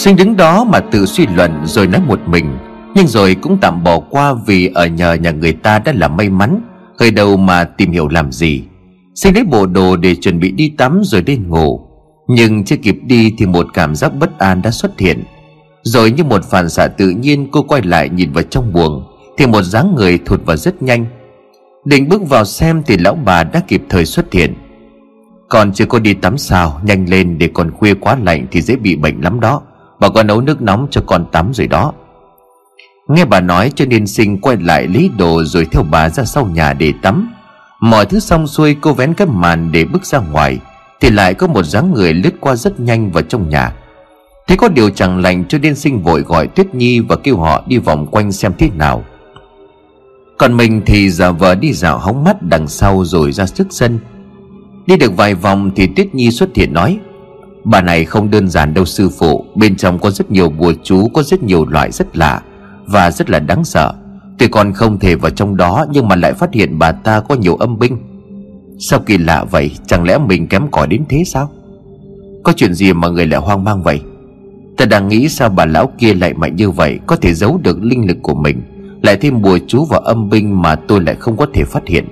Sinh đứng đó mà tự suy luận rồi nói một mình. Nhưng rồi cũng tạm bỏ qua vì ở nhờ nhà người ta đã là may mắn Khởi đầu mà tìm hiểu làm gì. Sinh lấy bộ đồ để chuẩn bị đi tắm rồi đi ngủ. Nhưng chưa kịp đi thì một cảm giác bất an đã xuất hiện. Rồi như một phản xạ tự nhiên, cô quay lại nhìn vào trong buồng, Thì một dáng người thụt vào rất nhanh. Định bước vào xem thì lão bà đã kịp thời xuất hiện. Còn chưa có đi tắm sao, Nhanh lên để còn khuya quá lạnh thì dễ bị bệnh lắm đó. Bà có nấu nước nóng cho con tắm rồi đó. Nghe bà nói, cho nên sinh quay lại lấy đồ rồi theo bà ra sau nhà để tắm. Mọi thứ xong xuôi, cô vén cái màn để bước ra ngoài, Thì lại có một dáng người lướt qua rất nhanh vào trong nhà. Thế có điều chẳng lành cho nên sinh vội gọi Tuyết Nhi và kêu họ đi vòng quanh xem thế nào. Còn mình thì giả vờ đi dạo hóng mắt đằng sau rồi ra trước sân. Đi được vài vòng thì Tuyết Nhi xuất hiện nói Bà này không đơn giản đâu sư phụ, Bên trong có rất nhiều bùa chú, Có rất nhiều loại rất lạ Và rất là đáng sợ. Tuy còn không thể vào trong đó, Nhưng mà lại phát hiện bà ta có nhiều âm binh. Sao kỳ lạ vậy? Chẳng lẽ mình kém cỏi đến thế sao? Có chuyện gì mà người lại hoang mang vậy? Ta đang nghĩ sao bà lão kia lại mạnh như vậy, Có thể giấu được linh lực của mình, Lại thêm bùa chú và âm binh Mà tôi lại không có thể phát hiện.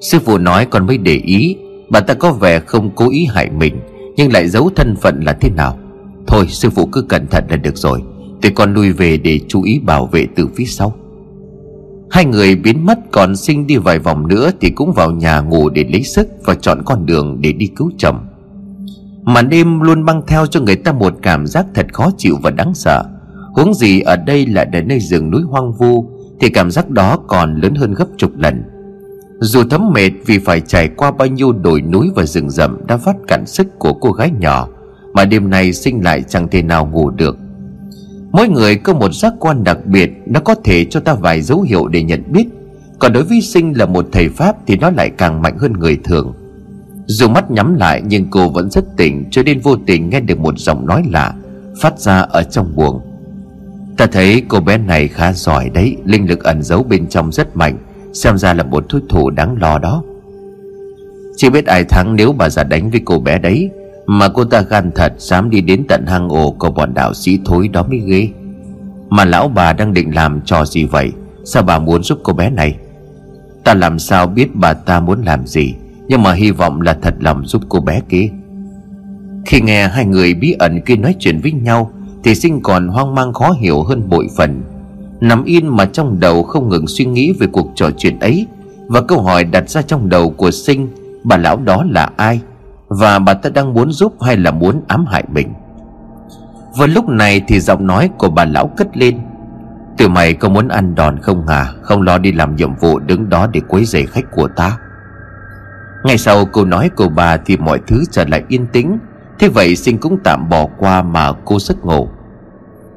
Sư phụ nói còn mới để ý, Bà ta có vẻ không cố ý hại mình. Nhưng lại giấu thân phận là thế nào? Thôi, sư phụ cứ cẩn thận là được rồi. Tôi con lui về để chú ý bảo vệ từ phía sau. Hai người biến mất, còn sinh đi vài vòng nữa Thì cũng vào nhà ngủ để lấy sức Và chọn con đường để đi cứu chồng. Màn đêm luôn mang theo cho người ta một cảm giác thật khó chịu và đáng sợ. Huống gì ở đây là ở nơi rừng núi hoang vu, Thì cảm giác đó còn lớn hơn gấp chục lần. Dù thấm mệt vì phải trải qua bao nhiêu đồi núi và rừng rậm Đã vắt cạn sức của cô gái nhỏ, Mà đêm nay sinh lại chẳng thể nào ngủ được. Mỗi người có một giác quan đặc biệt Nó có thể cho ta vài dấu hiệu để nhận biết, Còn đối với sinh là một thầy Pháp Thì nó lại càng mạnh hơn người thường. Dù mắt nhắm lại nhưng cô vẫn rất tỉnh, Cho nên vô tình nghe được một giọng nói lạ Phát ra ở trong buồng. Ta thấy cô bé này khá giỏi đấy, Linh lực ẩn giấu bên trong rất mạnh Xem ra là một thuốc thủ đáng lo đó. Chỉ biết ai thắng nếu bà già đánh với cô bé đấy, mà cô ta gan thật dám đi đến tận hang ổ của bọn đạo sĩ thối đó mới ghê. Mà lão bà đang định làm trò gì vậy? Sao bà muốn giúp cô bé này? Ta làm sao biết bà ta muốn làm gì, Nhưng mà hy vọng là thật lòng giúp cô bé kia. Khi nghe hai người bí ẩn kia nói chuyện với nhau, Thì sinh còn hoang mang khó hiểu hơn bội phần. Nằm yên mà trong đầu không ngừng suy nghĩ về cuộc trò chuyện ấy, Và câu hỏi đặt ra trong đầu của sinh, Bà lão đó là ai? Và bà ta đang muốn giúp hay là muốn ám hại mình? Vào lúc này thì giọng nói của bà lão cất lên. Tụi mày có muốn ăn đòn không hả? Không lo đi làm nhiệm vụ đứng đó để quấy rầy khách của ta? Ngay sau câu nói của bà thì mọi thứ trở lại yên tĩnh. Thế vậy sinh cũng tạm bỏ qua mà cô giấc ngủ.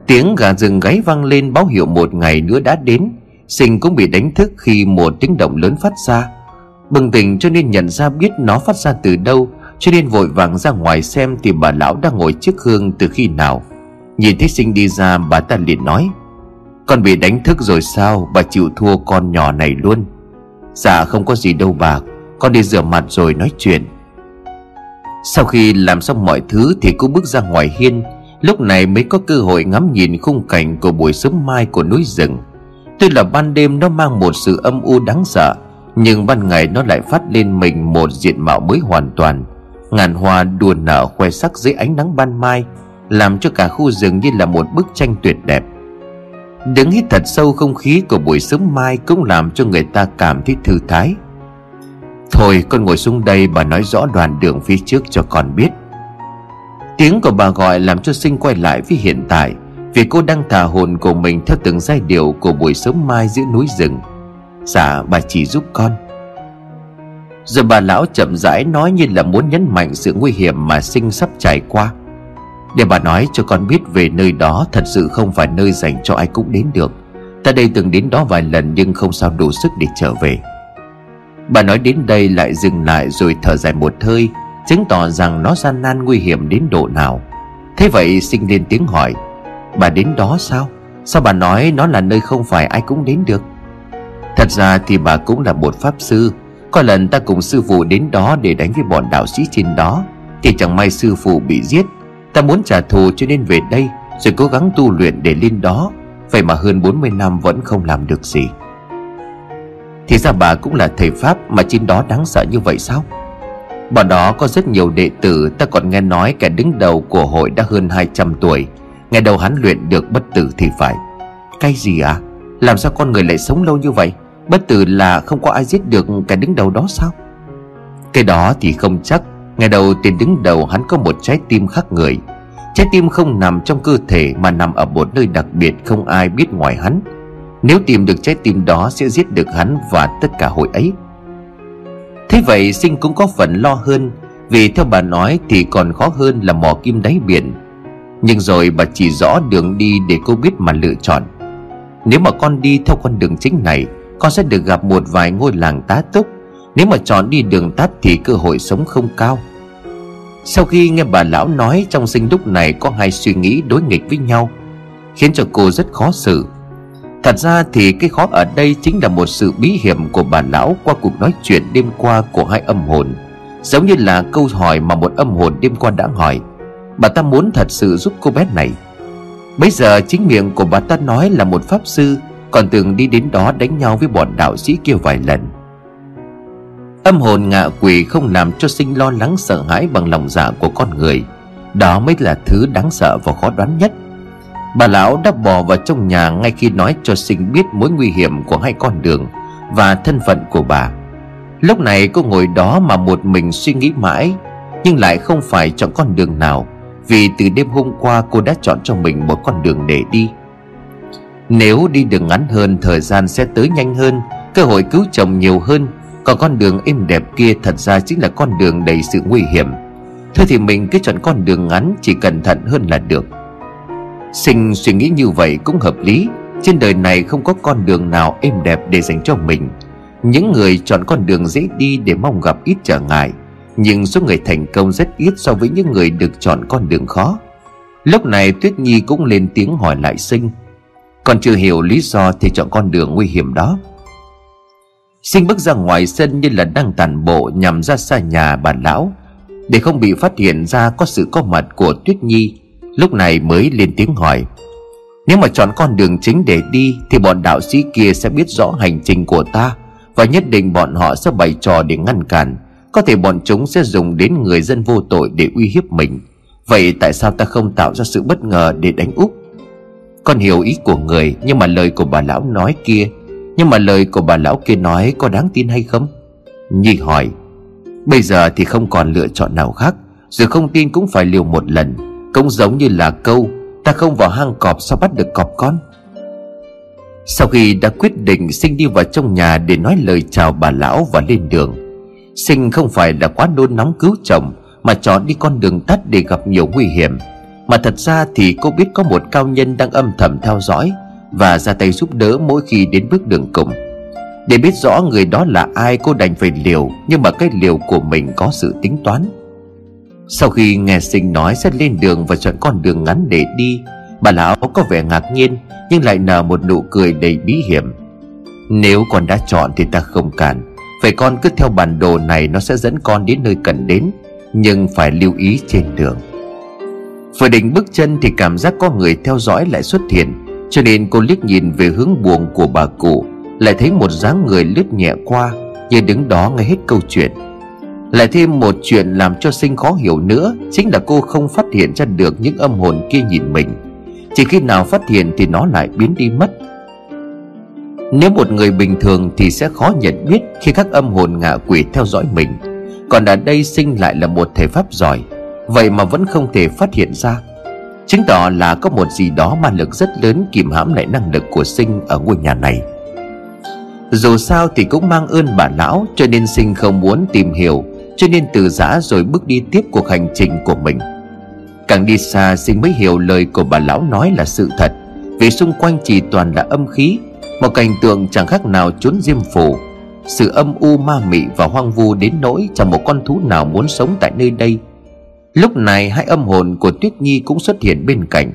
Tiếng gà rừng gáy vang lên báo hiệu một ngày nữa đã đến. Sinh cũng bị đánh thức khi một tiếng động lớn phát ra. Bừng tỉnh cho nên nhận ra biết nó phát ra từ đâu, cho nên vội vàng ra ngoài xem Thì bà lão đang ngồi trước hương từ khi nào. Nhìn thấy sinh đi ra, bà ta liền nói, Con bị đánh thức rồi sao? Bà chịu thua con nhỏ này luôn. Dạ không có gì đâu bà. Con đi rửa mặt rồi nói chuyện. Sau khi làm xong mọi thứ Thì cô bước ra ngoài hiên Lúc này mới có cơ hội ngắm nhìn khung cảnh Của buổi sớm mai của núi rừng. Tuy là ban đêm nó mang một sự âm u đáng sợ, Nhưng ban ngày nó lại phát lên mình một diện mạo mới hoàn toàn. Ngàn hoa đua nở khoe sắc dưới ánh nắng ban mai, làm cho cả khu rừng như là một bức tranh tuyệt đẹp. Đứng hít thật sâu không khí của buổi sớm mai cũng làm cho người ta cảm thấy thư thái. Thôi con ngồi xuống đây bà nói rõ đoàn đường phía trước cho con biết tiếng của bà gọi làm cho sinh quay lại với hiện tại, vì cô đang thả hồn của mình theo từng giai điệu của buổi sớm mai giữa núi rừng. Dạ bà chỉ giúp con. Rồi bà lão chậm rãi nói như là muốn nhấn mạnh sự nguy hiểm mà sinh sắp trải qua. Để bà nói cho con biết về nơi đó thật sự không phải nơi dành cho ai cũng đến được. Ta đây từng đến đó vài lần nhưng không sao đủ sức để trở về. Bà nói đến đây lại dừng lại rồi thở dài một hơi Chứng tỏ rằng nó gian nan nguy hiểm đến độ nào. Thế vậy, sinh lên tiếng hỏi, Bà đến đó sao? Sao bà nói nó là nơi không phải ai cũng đến được? Thật ra thì bà cũng là một pháp sư. Có lần ta cùng sư phụ đến đó để đánh với bọn đạo sĩ trên đó, Thì chẳng may sư phụ bị giết. Ta muốn trả thù cho nên về đây, Rồi cố gắng tu luyện để lên đó. Vậy mà hơn 40 năm vẫn không làm được gì. Thì ra bà cũng là thầy Pháp Mà trên đó đáng sợ như vậy sao? Bọn đó có rất nhiều đệ tử, Ta còn nghe nói kẻ đứng đầu của hội đã hơn 200 tuổi. Ngày đầu hắn luyện được bất tử thì phải. Cái gì à? Làm sao con người lại sống lâu như vậy? Bất tử là không có ai giết được kẻ đứng đầu đó sao? Cái đó thì không chắc. Ngày đầu tiền đứng đầu hắn có một trái tim khác người. Trái tim không nằm trong cơ thể Mà nằm ở một nơi đặc biệt không ai biết ngoài hắn. Nếu tìm được trái tim đó Sẽ giết được hắn và tất cả hội ấy. Thế vậy sinh cũng có phần lo hơn, Vì theo bà nói thì còn khó hơn là mò kim đáy biển. Nhưng rồi bà chỉ rõ đường đi để cô biết mà lựa chọn. Nếu mà con đi theo con đường chính này, Con sẽ được gặp một vài ngôi làng tá túc. Nếu mà chọn đi đường tắt thì cơ hội sống không cao. Sau khi nghe bà lão nói Trong sinh lúc này có hai suy nghĩ đối nghịch với nhau, Khiến cho cô rất khó xử. Thật ra thì cái khó ở đây chính là một sự bí hiểm của bà lão qua cuộc nói chuyện đêm qua của hai âm hồn. Giống như là câu hỏi mà một âm hồn đêm qua đã hỏi, Bà ta muốn thật sự giúp cô bé này? Bây giờ chính miệng của bà ta nói là một pháp sư, Còn từng đi đến đó đánh nhau với bọn đạo sĩ kia vài lần. Âm hồn ngạ quỷ không làm cho sinh lo lắng sợ hãi bằng lòng dạ của con người. Đó mới là thứ đáng sợ và khó đoán nhất. Bà lão đã bò vào trong nhà ngay khi nói cho sinh biết mối nguy hiểm của hai con đường Và thân phận của bà. Lúc này cô ngồi đó mà một mình suy nghĩ mãi, Nhưng lại không phải chọn con đường nào, Vì từ đêm hôm qua cô đã chọn cho mình một con đường để đi. Nếu đi đường ngắn hơn, thời gian sẽ tới nhanh hơn, Cơ hội cứu chồng nhiều hơn, Còn con đường êm đẹp kia thật ra chính là con đường đầy sự nguy hiểm. Thôi thì mình cứ chọn con đường ngắn chỉ cẩn thận hơn là được. Sinh suy nghĩ như vậy cũng hợp lý. Trên đời này không có con đường nào êm đẹp để dành cho mình. Những người chọn con đường dễ đi để mong gặp ít trở ngại, Nhưng số người thành công rất ít so với những người được chọn con đường khó. Lúc này Tuyết Nhi cũng lên tiếng hỏi lại Sinh. Còn chưa hiểu lý do thì chọn con đường nguy hiểm đó. Sinh bước ra ngoài sân như là đang tàn bộ nhằm ra xa nhà bà lão. Để không bị phát hiện ra có sự có mặt của Tuyết Nhi Lúc này mới lên tiếng hỏi, Nếu mà chọn con đường chính để đi Thì bọn đạo sĩ kia sẽ biết rõ hành trình của ta Và nhất định bọn họ sẽ bày trò để ngăn cản. Có thể bọn chúng sẽ dùng đến người dân vô tội để uy hiếp mình. Vậy tại sao ta không tạo ra sự bất ngờ để đánh úp? Con hiểu ý của người, Nhưng mà lời của bà lão nói kia, Nhưng mà lời của bà lão kia nói có đáng tin hay không? Nhi hỏi, Bây giờ thì không còn lựa chọn nào khác, Dù không tin cũng phải liều một lần cũng giống như là câu, Ta không vào hang cọp sao bắt được cọp con? Sau khi đã quyết định Sinh đi vào trong nhà để nói lời chào bà lão và lên đường, Sinh không phải là quá nôn nóng cứu chồng, Mà chọn đi con đường tắt để gặp nhiều nguy hiểm. Mà thật ra thì cô biết có một cao nhân đang âm thầm theo dõi Và ra tay giúp đỡ mỗi khi đến bước đường cùng. Để biết rõ người đó là ai, cô đành phải liều, Nhưng mà cái liều của mình có sự tính toán sau khi nghe sinh nói sẽ lên đường và chọn con đường ngắn để đi, Bà lão có vẻ ngạc nhiên, Nhưng lại nở một nụ cười đầy bí hiểm. Nếu con đã chọn thì ta không cản, Vậy con cứ theo bản đồ này Nó sẽ dẫn con đến nơi cần đến, Nhưng phải lưu ý trên đường. Vừa định bước chân thì cảm giác có người theo dõi lại xuất hiện, Cho nên cô liếc nhìn về hướng buồng của bà cụ, Lại thấy một dáng người lướt nhẹ qua, Như đứng đó nghe hết câu chuyện lại thêm một chuyện làm cho sinh khó hiểu nữa, Chính là cô không phát hiện ra được những âm hồn kia nhìn mình. Chỉ khi nào phát hiện thì nó lại biến đi mất. Nếu một người bình thường thì sẽ khó nhận biết Khi các âm hồn ngạ quỷ theo dõi mình. Còn ở đây sinh lại là một thể pháp giỏi, Vậy mà vẫn không thể phát hiện ra. Chứng tỏ là có một gì đó ma lực rất lớn kìm hãm lại năng lực của sinh ở ngôi nhà này. Dù sao thì cũng mang ơn bà lão, Cho nên sinh không muốn tìm hiểu cho nên từ giã rồi bước đi tiếp cuộc hành trình của mình. Càng đi xa, sinh mới hiểu lời của bà lão nói là sự thật, vì xung quanh chỉ toàn là âm khí, một cảnh tượng chẳng khác nào trốn diêm phủ sự âm u ma mị và hoang vu đến nỗi chẳng một con thú nào muốn sống tại nơi đây. Lúc này hai âm hồn của tuyết nhi cũng xuất hiện bên cạnh.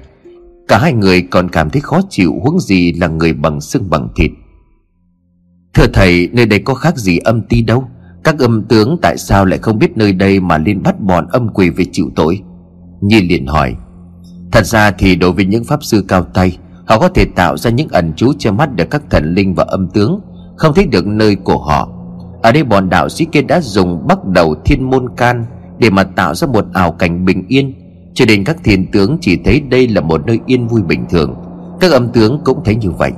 Cả hai người còn cảm thấy khó chịu huống gì là người bằng xương bằng thịt. Thưa thầy, nơi đây có khác gì âm ti đâu? Các âm tướng tại sao lại không biết nơi đây mà lên bắt bọn âm quỷ về chịu tội? Nhi liền hỏi. Thật ra thì đối với những pháp sư cao tay, Họ có thể tạo ra những ẩn chú che mắt được các thần linh và âm tướng Không thấy được nơi của họ. Ở đây bọn đạo sĩ kia đã dùng bắt đầu thiên môn can Để mà tạo ra một ảo cảnh bình yên. Cho nên các thiên tướng chỉ thấy đây là một nơi yên vui bình thường. Các âm tướng cũng thấy như vậy.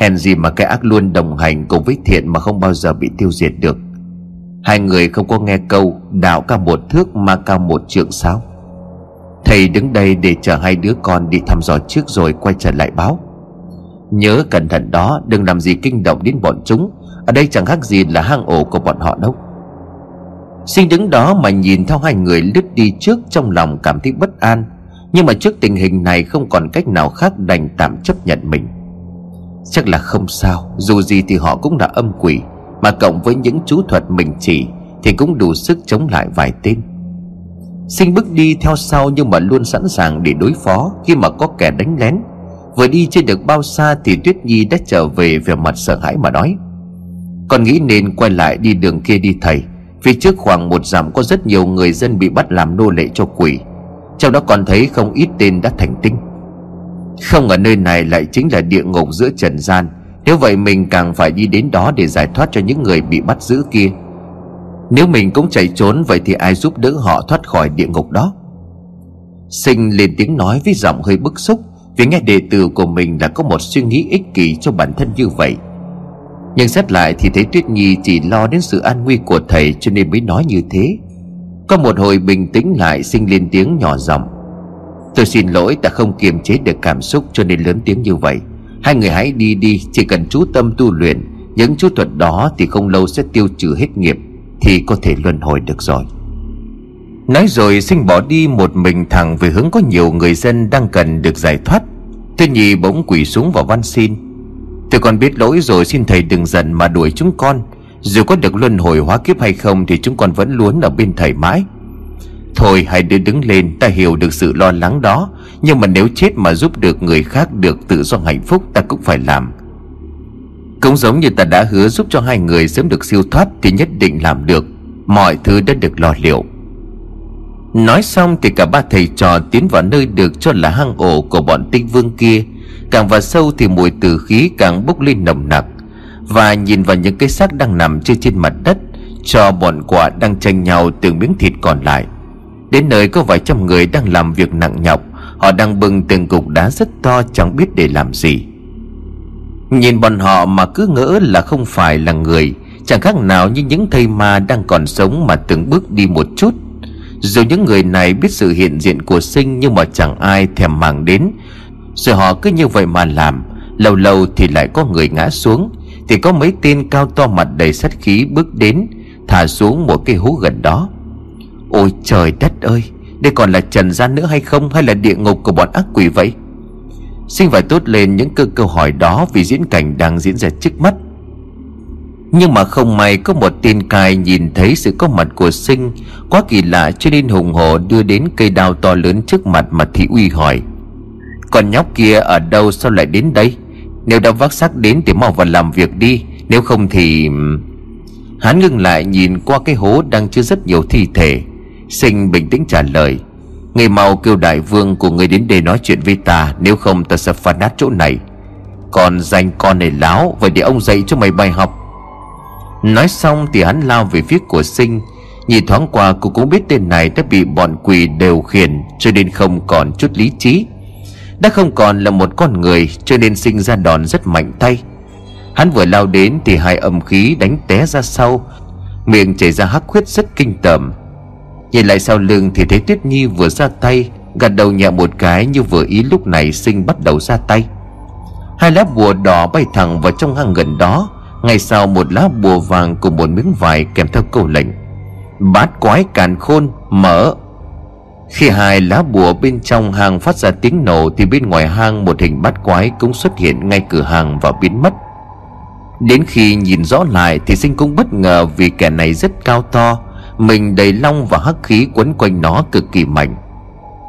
Hèn gì mà cái ác luôn đồng hành cùng với thiện mà không bao giờ bị tiêu diệt được. Hai người không có nghe câu Đạo cao một thước mà cao một trượng sao Thầy đứng đây để chờ hai đứa con đi thăm dò trước rồi quay trở lại báo. Nhớ cẩn thận đó, Đừng làm gì kinh động đến bọn chúng. Ở đây chẳng khác gì là hang ổ của bọn họ đâu. Sinh đứng đó mà nhìn theo hai người lướt đi trước Trong lòng cảm thấy bất an, Nhưng mà trước tình hình này không còn cách nào khác đành tạm chấp nhận mình. Chắc là không sao, Dù gì thì họ cũng là âm quỷ. Mà cộng với những chú thuật mình chỉ, Thì cũng đủ sức chống lại vài tên. Sinh bước đi theo sau nhưng mà luôn sẵn sàng để đối phó Khi mà có kẻ đánh lén. Vừa đi chưa được bao xa thì Tuyết Nhi đã trở về về mặt sợ hãi mà nói, Con nghĩ nên quay lại đi đường kia đi, thầy Phía trước khoảng một dặm có rất nhiều người dân bị bắt làm nô lệ cho quỷ. Trong đó còn thấy không ít tên đã thành tinh. Không ở nơi này lại chính là địa ngục giữa trần gian. Nếu vậy mình càng phải đi đến đó để giải thoát cho những người bị bắt giữ kia. Nếu mình cũng chạy trốn, Vậy thì ai giúp đỡ họ thoát khỏi địa ngục đó? Sinh lên tiếng nói với giọng hơi bức xúc, Vì nghe đệ tử của mình đã có một suy nghĩ ích kỷ cho bản thân như vậy. Nhưng xét lại thì thấy Tuyết Nhi chỉ lo đến sự an nguy của thầy cho nên mới nói như thế. Có một hồi bình tĩnh lại, sinh lên tiếng nhỏ giọng. Tôi xin lỗi, ta không kiềm chế được cảm xúc cho nên lớn tiếng như vậy. Hai người hãy đi đi, Chỉ cần chú tâm tu luyện, Những chú thuật đó thì không lâu sẽ tiêu trừ hết nghiệp, thì có thể luân hồi được rồi. Nói rồi sinh bỏ đi một mình thẳng về hướng có nhiều người dân đang cần được giải thoát. Tuyên Nhi bỗng quỳ xuống và van xin. Tôi còn biết lỗi rồi, xin thầy đừng giận mà đuổi chúng con. Dù có được luân hồi hóa kiếp hay không Thì chúng con vẫn luôn ở bên thầy mãi. Thôi hãy đưa đứng lên, Ta hiểu được sự lo lắng đó. Nhưng mà nếu chết mà giúp được người khác Được tự do hạnh phúc, ta cũng phải làm. Cũng giống như ta đã hứa giúp cho hai người sớm được siêu thoát Thì nhất định làm được. Mọi thứ đã được lo liệu. Nói xong thì cả ba thầy trò tiến vào nơi được cho là hang ổ của bọn tinh vương kia. Càng vào sâu thì mùi tử khí càng bốc lên nồng nặc. Và nhìn vào những cái xác đang nằm trên trên mặt đất, Cho bọn quạ đang tranh nhau từng miếng thịt còn lại. Đến nơi có vài trăm người đang làm việc nặng nhọc. Họ đang bưng từng cục đá rất to, chẳng biết để làm gì. Nhìn bọn họ mà cứ ngỡ là không phải là người, Chẳng khác nào như những thây ma đang còn sống mà từng bước đi một chút. Dù những người này biết sự hiện diện của sinh Nhưng mà chẳng ai thèm màng đến. Rồi họ cứ như vậy mà làm, Lâu lâu thì lại có người ngã xuống. Thì có mấy tên cao to mặt đầy sát khí bước đến, Thả xuống một cái hố gần đó. Ôi trời đất ơi! Đây còn là trần gian nữa hay không, Hay là địa ngục của bọn ác quỷ vậy? Sinh phải tốt lên những cơ câu hỏi đó Vì diễn cảnh đang diễn ra trước mắt. Nhưng mà không may có một tên cai nhìn thấy sự có mặt của Sinh, Quá kỳ lạ cho nên hùng hồ đưa đến cây đao to lớn trước mặt mà thị uy hỏi. Con nhóc kia ở đâu, sao lại đến đây? Nếu đã vác xác đến thì mau vào làm việc đi, Nếu không thì... Hắn ngừng lại nhìn qua cái hố đang chứa rất nhiều thi thể. Sinh bình tĩnh trả lời, Người mau kêu đại vương của người đến đây nói chuyện với ta, Nếu không ta sẽ phá nát chỗ này. Còn danh con này láo Vậy để ông dạy cho mày bài học. Nói xong thì hắn lao về phía của sinh. Nhìn thoáng qua cô cũng biết tên này đã bị bọn quỷ đều khiển, Cho nên không còn chút lý trí. Đã không còn là một con người, Cho nên sinh ra đòn rất mạnh tay. Hắn vừa lao đến thì hai âm khí đánh té ra sau. Miệng chảy ra hắc huyết rất kinh tởm. Nhìn lại sau lưng thì thấy Tuyết Nhi vừa ra tay, Gật đầu nhẹ một cái như vừa ý lúc này sinh bắt đầu ra tay. Hai lá bùa đỏ bay thẳng vào trong hang gần đó, Ngay sau một lá bùa vàng cùng một miếng vải kèm theo câu lệnh. Bát quái càn khôn, mở. Khi hai lá bùa bên trong hang phát ra tiếng nổ Thì bên ngoài hang một hình bát quái cũng xuất hiện ngay cửa hàng và biến mất. Đến khi nhìn rõ lại thì sinh cũng bất ngờ vì kẻ này rất cao to mình đầy long và hắc khí quấn quanh nó cực kỳ mạnh.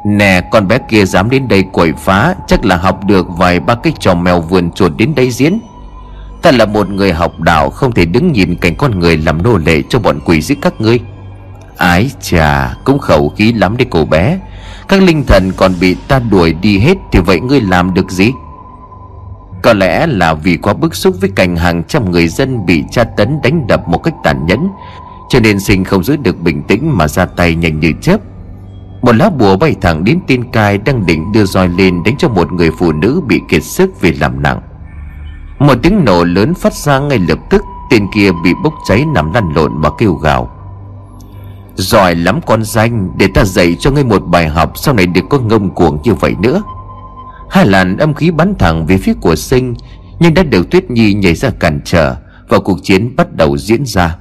Nè, con bé kia dám đến đây quậy phá, Chắc là học được vài ba cái trò mèo vườn chuột đến đây diễn. Ta là một người học đạo, Không thể đứng nhìn cảnh con người làm nô lệ cho bọn quỷ giết các ngươi. Ái chà, Cũng khẩu khí lắm đấy cô bé. Các linh thần còn bị ta đuổi đi hết Thì vậy ngươi làm được gì? Có lẽ là vì quá bức xúc với cảnh hàng trăm người dân Bị tra tấn đánh đập một cách tàn nhẫn cho nên sinh không giữ được bình tĩnh Mà ra tay nhanh như chớp. Một lá bùa bay thẳng đến tên cai đang định đưa roi lên đánh cho một người phụ nữ bị kiệt sức vì làm nặng. Một tiếng nổ lớn phát ra ngay lập tức, tên kia bị bốc cháy nằm lăn lộn mà kêu gào. Giỏi lắm con danh, để ta dạy cho ngươi một bài học sau này đừng có ngông cuồng như vậy nữa. Hai làn âm khí bắn thẳng về phía của sinh, nhưng đã được tuyết nhi nhảy ra cản trở và cuộc chiến bắt đầu diễn ra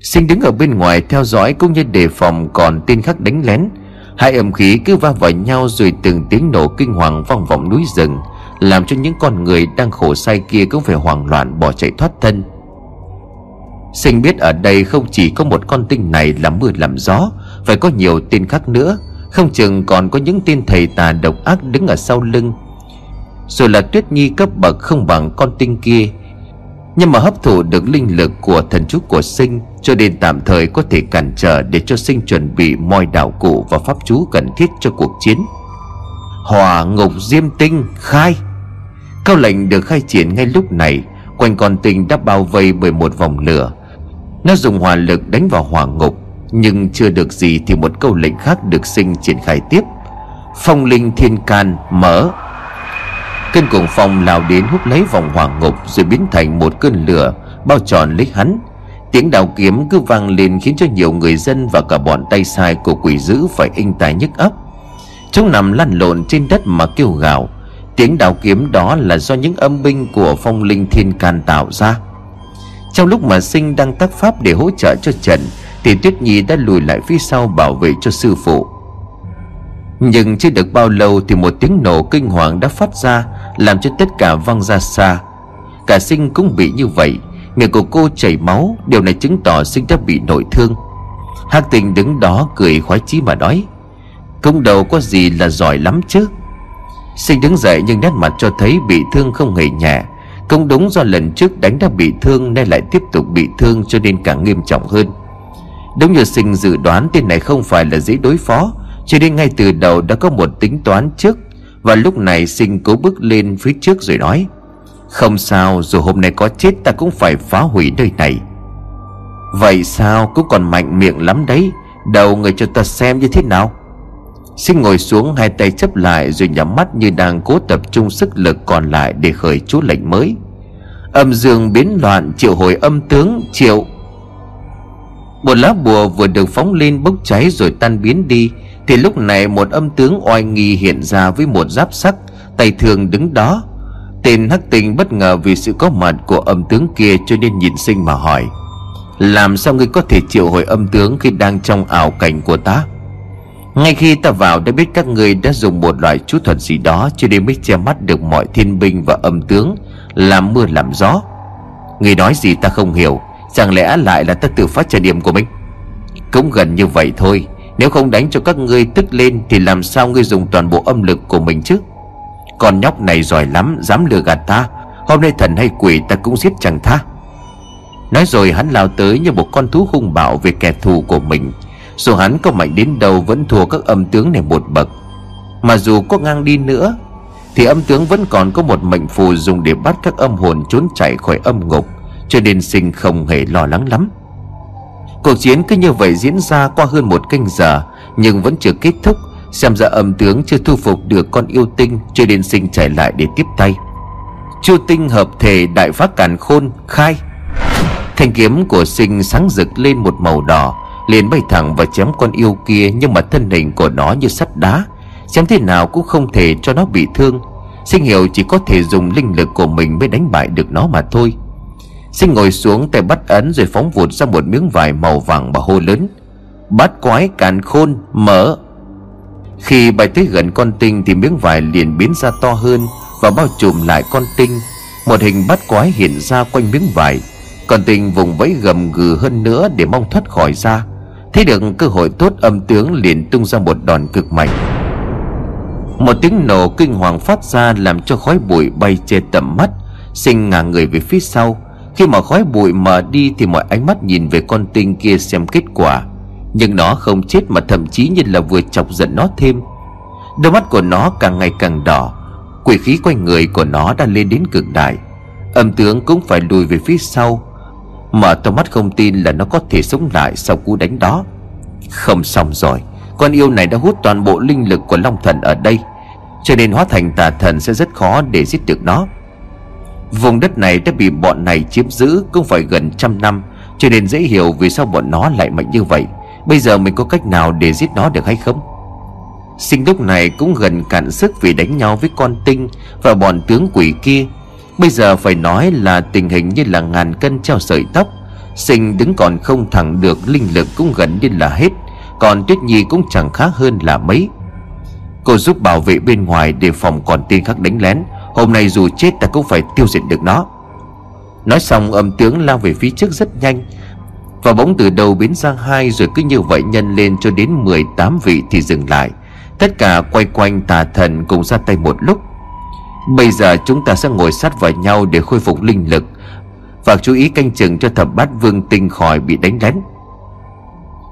sinh đứng ở bên ngoài theo dõi cũng như đề phòng còn tên khác đánh lén. Hai âm khí cứ va vào nhau rồi từng tiếng nổ kinh hoàng vang vọng núi rừng, làm cho những con người đang khổ say kia cũng phải hoảng loạn bỏ chạy thoát thân. Sinh biết ở đây không chỉ có một con tinh này làm mưa làm gió, phải có nhiều tên khác nữa. Không chừng còn có những tên thầy tà độc ác đứng ở sau lưng. Rồi là tuyết nhi cấp bậc không bằng con tinh kia, nhưng mà hấp thụ được linh lực của thần chú của sinh cho nên tạm thời có thể cản trở để cho sinh chuẩn bị mọi đạo cụ và pháp chú cần thiết cho cuộc chiến. Hòa ngục diêm tinh khai. Câu lệnh được khai triển ngay lúc này, quanh con tinh đã bao vây bởi một vòng lửa. Nó dùng hỏa lực đánh vào hỏa ngục, nhưng chưa được gì thì một câu lệnh khác được sinh triển khai tiếp. Phong linh thiên can mở. Cơn cuồng phong lao đến hút lấy vòng hỏa ngục rồi biến thành một cơn lửa, bao tròn lấy hắn tiếng đào kiếm cứ vang lên khiến cho nhiều người dân và cả bọn tay sai của quỷ dữ phải inh tai nhức ấp chúng nằm lăn lộn trên đất mà kêu gào, tiếng đào kiếm đó là do những âm binh của phong linh thiên can tạo ra. Trong lúc mà sinh đang tác pháp để hỗ trợ cho trần, thì tuyết nhi đã lùi lại phía sau bảo vệ cho sư phụ. Nhưng chưa được bao lâu thì một tiếng nổ kinh hoàng đã phát ra, làm cho tất cả văng ra xa. Cả sinh cũng bị như vậy miệng của cô chảy máu, điều này chứng tỏ sinh đã bị nội thương. Hắc tình đứng đó cười khoái chí mà nói công đầu có gì là giỏi lắm chứ. Sinh đứng dậy nhưng nét mặt cho thấy bị thương không hề nhẹ. Cũng đúng do lần trước đánh đã bị thương nên lại tiếp tục bị thương cho nên càng nghiêm trọng hơn. Đúng như sinh dự đoán tên này không phải là dễ đối phó, cho nên ngay từ đầu đã có một tính toán trước. Và lúc này sinh cố bước lên phía trước rồi nói không sao, dù hôm nay có chết ta cũng phải phá hủy nơi này. Vậy sao cũng còn mạnh miệng lắm đấy, Đầu người cho ta xem như thế nào? Sinh ngồi xuống hai tay chấp lại rồi nhắm mắt như đang cố tập trung sức lực còn lại để khởi chú lệnh mới. Âm dương biến loạn, triệu hồi âm tướng, triệu. Một lá bùa vừa được phóng lên bốc cháy rồi tan biến đi, Thì lúc này một âm tướng oai nghi hiện ra với một giáp sắc, Tay thường đứng đó. Tên hắc tình bất ngờ vì sự có mặt của âm tướng kia cho nên nhìn sinh mà hỏi, Làm sao ngươi có thể triệu hồi âm tướng khi đang trong ảo cảnh của ta? Ngay khi ta vào đã biết các ngươi đã dùng một loại chú thuật gì đó Cho nên mới che mắt được mọi thiên binh và âm tướng, Làm mưa làm gió. Ngươi nói gì ta không hiểu, Chẳng lẽ lại là ta tự phát trả điểm của mình? Cũng gần như vậy thôi, Nếu không đánh cho các ngươi tức lên Thì làm sao ngươi dùng toàn bộ âm lực của mình chứ? Con nhóc này giỏi lắm, Dám lừa gạt ta. Hôm nay thần hay quỷ ta cũng giết chẳng tha. Nói rồi hắn lao tới như một con thú hung bạo về kẻ thù của mình. Dù hắn có mạnh đến đâu vẫn thua các âm tướng này một bậc. Mà dù có ngang đi nữa, Thì âm tướng vẫn còn có một mệnh phù dùng để bắt các âm hồn trốn chạy khỏi âm ngục, Cho nên sinh không hề lo lắng lắm. Cuộc chiến cứ như vậy diễn ra qua hơn một canh giờ, Nhưng vẫn chưa kết thúc. Xem ra âm tướng chưa thu phục được con yêu tinh Cho nên sinh chạy lại để tiếp tay. Chu tinh hợp thể đại phát càn khôn khai. Thanh kiếm của sinh sáng rực lên một màu đỏ, liền bay thẳng và chém con yêu kia, nhưng mà thân hình của nó như sắt đá. Chém thế nào cũng không thể cho nó bị thương. Sinh hiểu chỉ có thể dùng linh lực của mình mới đánh bại được nó mà thôi. Sinh ngồi xuống tay bắt ấn rồi phóng vụt ra một miếng vải màu vàng và hô lớn. Bắt quái càn khôn, mở khi bay tới gần con tinh thì miếng vải liền biến ra to hơn và bao trùm lại con tinh. Một hình bắt quái hiện ra quanh miếng vải. Con tinh vùng vẫy gầm gừ hơn nữa để mong thoát khỏi ra. Thấy được cơ hội tốt, âm tướng liền tung ra một đòn cực mạnh. Một tiếng nổ kinh hoàng phát ra làm cho khói bụi bay che tầm mắt Sinh ngả người về phía sau. Khi mà khói bụi mở đi thì mọi ánh mắt nhìn về con tinh kia xem kết quả. Nhưng nó không chết mà thậm chí như là vừa chọc giận nó thêm. Đôi mắt của nó càng ngày càng đỏ, Quỷ khí quanh người của nó đã lên đến cực đại. Âm tướng cũng phải lùi về phía sau Mở to mắt không tin là nó có thể sống lại sau cú đánh đó. Không xong rồi, Con yêu này đã hút toàn bộ linh lực của Long Thần ở đây, Cho nên hóa thành tà thần sẽ rất khó để giết được nó. Vùng đất này đã bị bọn này chiếm giữ cũng phải gần trăm năm, Cho nên dễ hiểu vì sao bọn nó lại mạnh như vậy. Bây giờ mình có cách nào để giết nó được hay không? Sinh lúc này cũng gần cạn sức vì đánh nhau với con tinh Và bọn tướng quỷ kia. Bây giờ phải nói là tình hình như là ngàn cân treo sợi tóc. Sinh đứng còn không thẳng được, Linh lực cũng gần như là hết. Còn Tuyết Nhi cũng chẳng khác hơn là mấy. Cô giúp bảo vệ bên ngoài Để phòng còn tên khác đánh lén. Hôm nay dù chết ta cũng phải tiêu diệt được nó. Nói xong, âm tướng lao về phía trước rất nhanh. Và bóng từ đầu biến sang hai Rồi cứ như vậy nhân lên cho đến 18 vị thì dừng lại. Tất cả quay quanh tà thần cùng ra tay một lúc. Bây giờ chúng ta sẽ ngồi sát vào nhau để khôi phục linh lực. Và chú ý canh chừng cho thập bát vương tinh khỏi bị đánh lén.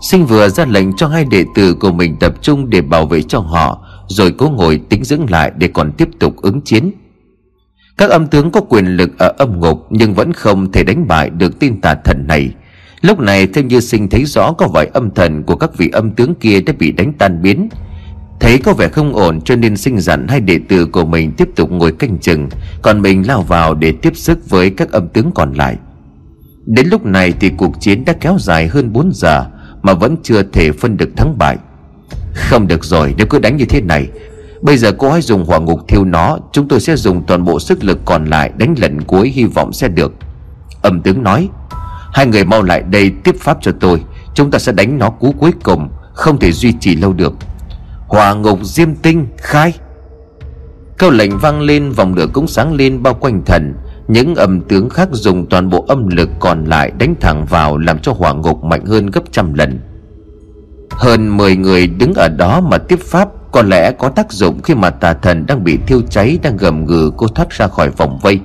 Sinh vừa ra lệnh cho hai đệ tử của mình tập trung để bảo vệ cho họ, Rồi cố ngồi tính dưỡng lại để còn tiếp tục ứng chiến. Các âm tướng có quyền lực ở âm ngục Nhưng vẫn không thể đánh bại được tin tà thần này. Lúc này theo như sinh thấy rõ có vài âm thần của các vị âm tướng kia đã bị đánh tan biến. Thấy có vẻ không ổn cho nên sinh dặn hai đệ tử của mình tiếp tục ngồi canh chừng, Còn mình lao vào để tiếp sức với các âm tướng còn lại. Đến lúc này thì cuộc chiến đã kéo dài hơn 4 giờ Mà vẫn chưa thể phân được thắng bại. Không được rồi, nếu cứ đánh như thế này, Bây giờ cô hãy dùng hỏa ngục thiêu nó, Chúng tôi sẽ dùng toàn bộ sức lực còn lại Đánh lần cuối, hy vọng sẽ được. Âm tướng nói Hai người mau lại đây tiếp pháp cho tôi. Chúng ta sẽ đánh nó cú cuối cùng, Không thể duy trì lâu được. Hỏa ngục diêm tinh khai. Câu lệnh vang lên, Vòng lửa cũng sáng lên bao quanh thần. Những âm tướng khác dùng toàn bộ âm lực còn lại Đánh thẳng vào, Làm cho hỏa ngục mạnh hơn gấp trăm lần. Hơn 10 người đứng ở đó mà tiếp pháp, Có lẽ có tác dụng khi mà tà thần đang bị thiêu cháy, Đang gầm gừ, cô thoát ra khỏi vòng vây.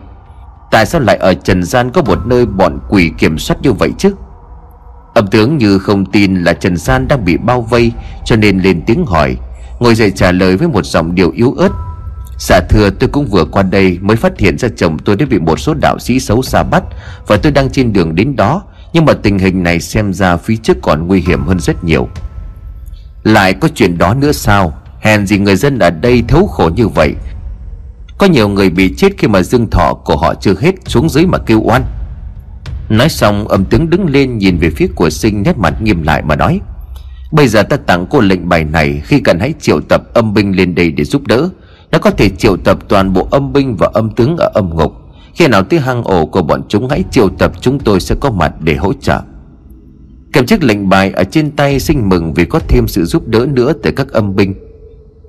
Tại sao lại ở trần gian có một nơi bọn quỷ kiểm soát như vậy chứ? Âm tướng như không tin là Trần Gian đang bị bao vây, Cho nên lên tiếng hỏi. Ngồi dậy trả lời với một giọng điệu yếu ớt. Dạ thưa, tôi cũng vừa qua đây Mới phát hiện ra chồng tôi đã bị một số đạo sĩ xấu xa bắt Và tôi đang trên đường đến đó. Nhưng mà tình hình này xem ra phía trước còn nguy hiểm hơn rất nhiều. Lại có chuyện đó nữa sao? Hèn gì người dân ở đây thấu khổ như vậy? Có nhiều người bị chết khi mà dương thọ của họ chưa hết xuống dưới mà kêu oan. Nói xong, âm tướng đứng lên nhìn về phía của sinh nét mặt nghiêm lại mà nói, Bây giờ ta tặng cô lệnh bài này, Khi cần hãy triệu tập âm binh lên đây để giúp đỡ. Nó có thể triệu tập toàn bộ âm binh và âm tướng ở âm ngục. Khi nào tới hang ổ của bọn chúng, hãy triệu tập chúng tôi sẽ có mặt để hỗ trợ. Cầm chiếc lệnh bài ở trên tay sinh mừng vì có thêm sự giúp đỡ nữa từ các âm binh.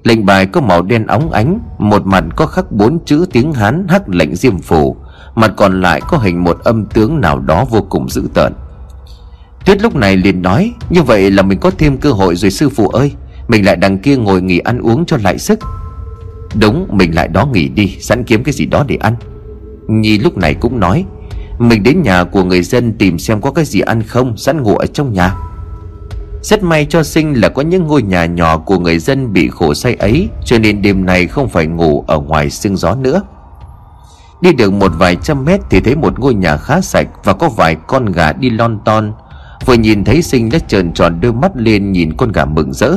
Lệnh bài có màu đen óng ánh, Một mặt có khắc bốn chữ tiếng Hán hắc lệnh diêm phủ, Mặt còn lại có hình một âm tướng nào đó vô cùng dữ tợn. Tuyết lúc này liền nói, Như vậy là mình có thêm cơ hội rồi sư phụ ơi. Mình lại đằng kia ngồi nghỉ ăn uống cho lại sức. Đúng, mình lại đó nghỉ đi, Sẵn kiếm cái gì đó để ăn. Nhi lúc này cũng nói, Mình đến nhà của người dân tìm xem có cái gì ăn không, Sẵn ngủ ở trong nhà. Rất may cho sinh là có những ngôi nhà nhỏ của người dân bị khổ say ấy, Cho nên đêm này không phải ngủ ở ngoài sương gió nữa. Đi được một vài trăm mét thì thấy một ngôi nhà khá sạch Và có vài con gà đi lon ton. Vừa nhìn thấy sinh đã trợn tròn đôi mắt lên nhìn con gà mừng rỡ.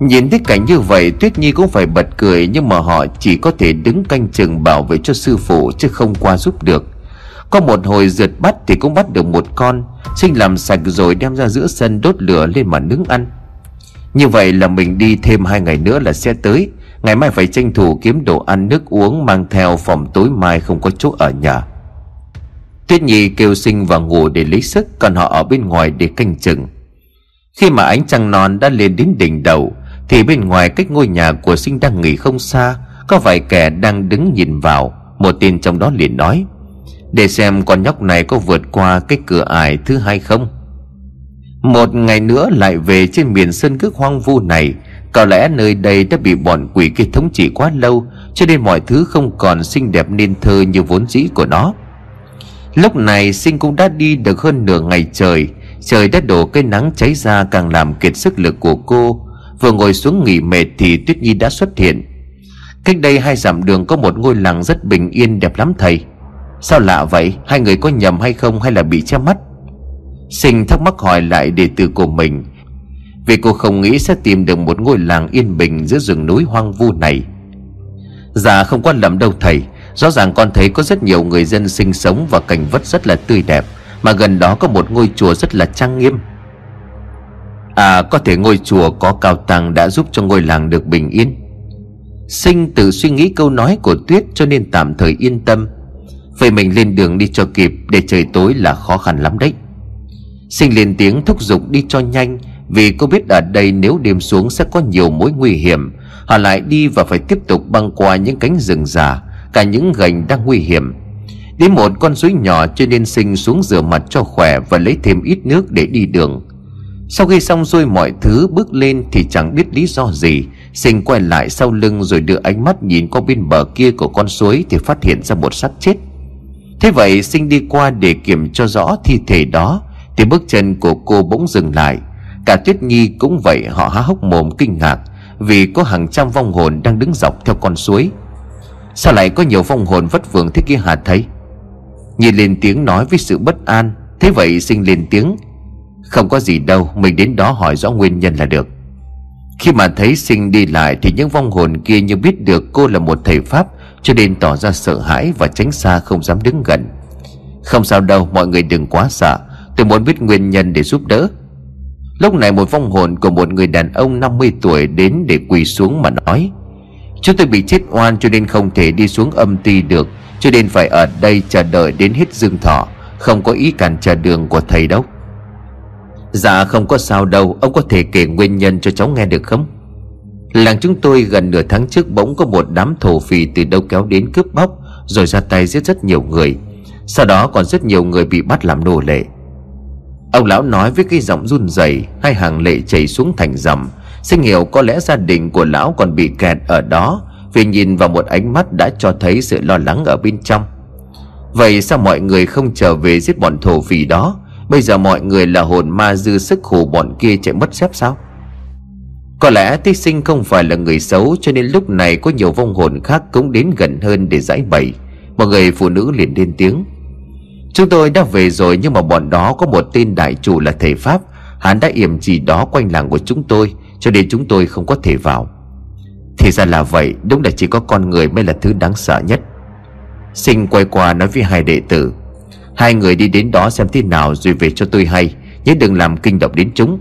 Nhìn thấy cảnh như vậy, Tuyết Nhi cũng phải bật cười Nhưng mà họ chỉ có thể đứng canh chừng bảo vệ cho sư phụ Chứ không qua giúp được. Có một hồi rượt bắt thì cũng bắt được một con, Sinh làm sạch rồi đem ra giữa sân đốt lửa lên mà nướng ăn. Như vậy là mình đi thêm hai ngày nữa là sẽ tới. Ngày mai phải tranh thủ kiếm đồ ăn, nước uống, Mang theo, phòng tối mai không có chỗ ở nhà. Tuyết Nhi kêu sinh và ngủ để lấy sức, Còn họ ở bên ngoài để canh chừng. Khi mà ánh trăng non đã lên đến đỉnh đầu, Thì bên ngoài cách ngôi nhà của sinh đang nghỉ không xa, Có vài kẻ đang đứng nhìn vào. Một tên trong đó liền nói để xem con nhóc này có vượt qua cái cửa ải thứ hai không. Một ngày nữa lại về trên miền sơn cước hoang vu này, Có lẽ nơi đây đã bị bọn quỷ kia thống trị quá lâu, Cho nên mọi thứ không còn xinh đẹp nên thơ như vốn dĩ của nó. Lúc này sinh cũng đã đi được hơn nửa ngày trời Trời đã đổ cái nắng cháy ra càng làm kiệt sức lực của cô. Vừa ngồi xuống nghỉ mệt thì Tuyết Nhi đã xuất hiện. Cách đây hai dặm đường có một ngôi làng rất bình yên đẹp lắm thầy. Sao lạ vậy? Hai người có nhầm hay không hay là bị che mắt? Sinh thắc mắc hỏi lại đệ tử của mình. Vì cô không nghĩ sẽ tìm được một ngôi làng yên bình giữa rừng núi hoang vu này. Dạ không quan lầm đâu thầy. Rõ ràng con thấy có rất nhiều người dân sinh sống và cảnh vật rất là tươi đẹp, Mà gần đó có một ngôi chùa rất là trang nghiêm. À có thể ngôi chùa có cao tăng đã giúp cho ngôi làng được bình yên. Sinh tự suy nghĩ câu nói của Tuyết cho nên tạm thời yên tâm. Vậy mình lên đường đi cho kịp để trời tối là khó khăn lắm đấy. Sinh lên tiếng thúc giục đi cho nhanh, Vì cô biết ở đây nếu đêm xuống sẽ có nhiều mối nguy hiểm. Họ lại đi và phải tiếp tục băng qua những cánh rừng già, Cả những gành đang nguy hiểm. Đến một con suối nhỏ cho nên sinh xuống rửa mặt cho khỏe Và lấy thêm ít nước để đi đường. Sau khi xong xuôi mọi thứ, bước lên thì chẳng biết lý do gì. Sinh quay lại sau lưng rồi đưa ánh mắt nhìn qua bên bờ kia của con suối Thì phát hiện ra một xác chết. Thế vậy, sinh đi qua để kiểm cho rõ thi thể đó, Thì bước chân của cô bỗng dừng lại. Cả Tuyết Nhi cũng vậy, họ há hốc mồm kinh ngạc, Vì có hàng trăm vong hồn đang đứng dọc theo con suối. Sao lại có nhiều vong hồn vất vưởng thế kia hả thấy Nhi lên tiếng nói với sự bất an. Thế vậy, sinh lên tiếng. Không có gì đâu, Mình đến đó hỏi rõ nguyên nhân là được. Khi mà thấy sinh đi lại, Thì những vong hồn kia như biết được cô là một thầy Pháp cho nên tỏ ra sợ hãi Và tránh xa không dám đứng gần. Không sao đâu, mọi người đừng quá sợ. Tôi muốn biết nguyên nhân để giúp đỡ. Lúc này một vong hồn của một người đàn ông 50 tuổi đến để quỳ xuống mà nói, Chúng tôi bị chết oan cho nên không thể đi xuống âm ty được, Cho nên phải ở đây chờ đợi đến hết dương thọ, Không có ý cản trở đường của thầy đâu. Dạ không có sao đâu. Ông có thể kể nguyên nhân cho cháu nghe được không? Làng chúng tôi gần nửa tháng trước bỗng có một đám thổ phỉ từ đâu kéo đến cướp bóc, Rồi ra tay giết rất nhiều người. Sau đó còn rất nhiều người bị bắt làm nô lệ. Ông lão nói với cái giọng run rẩy, Hai hàng lệ chảy xuống thành dầm. Sinh hiểu có lẽ gia đình của lão còn bị kẹt ở đó, Vì nhìn vào một ánh mắt đã cho thấy sự lo lắng ở bên trong. Vậy sao mọi người không trở về giết bọn thổ phỉ đó? Bây giờ mọi người là hồn ma dư sức hù bọn kia chạy mất xếp sao? Có lẽ thí sinh không phải là người xấu, Cho nên lúc này có nhiều vong hồn khác cũng đến gần hơn để giải bày. Một người phụ nữ liền lên tiếng. Chúng tôi đã về rồi, nhưng mà bọn đó có một tên đại chủ là thầy Pháp. Hắn đã yểm chỉ đó quanh làng của chúng tôi, Cho nên chúng tôi không có thể vào. Thì ra là vậy, Đúng là chỉ có con người mới là thứ đáng sợ nhất. Sinh quay qua nói với hai đệ tử. Hai người đi đến đó xem thế nào Rồi về cho tôi hay, Nhớ đừng làm kinh động đến chúng.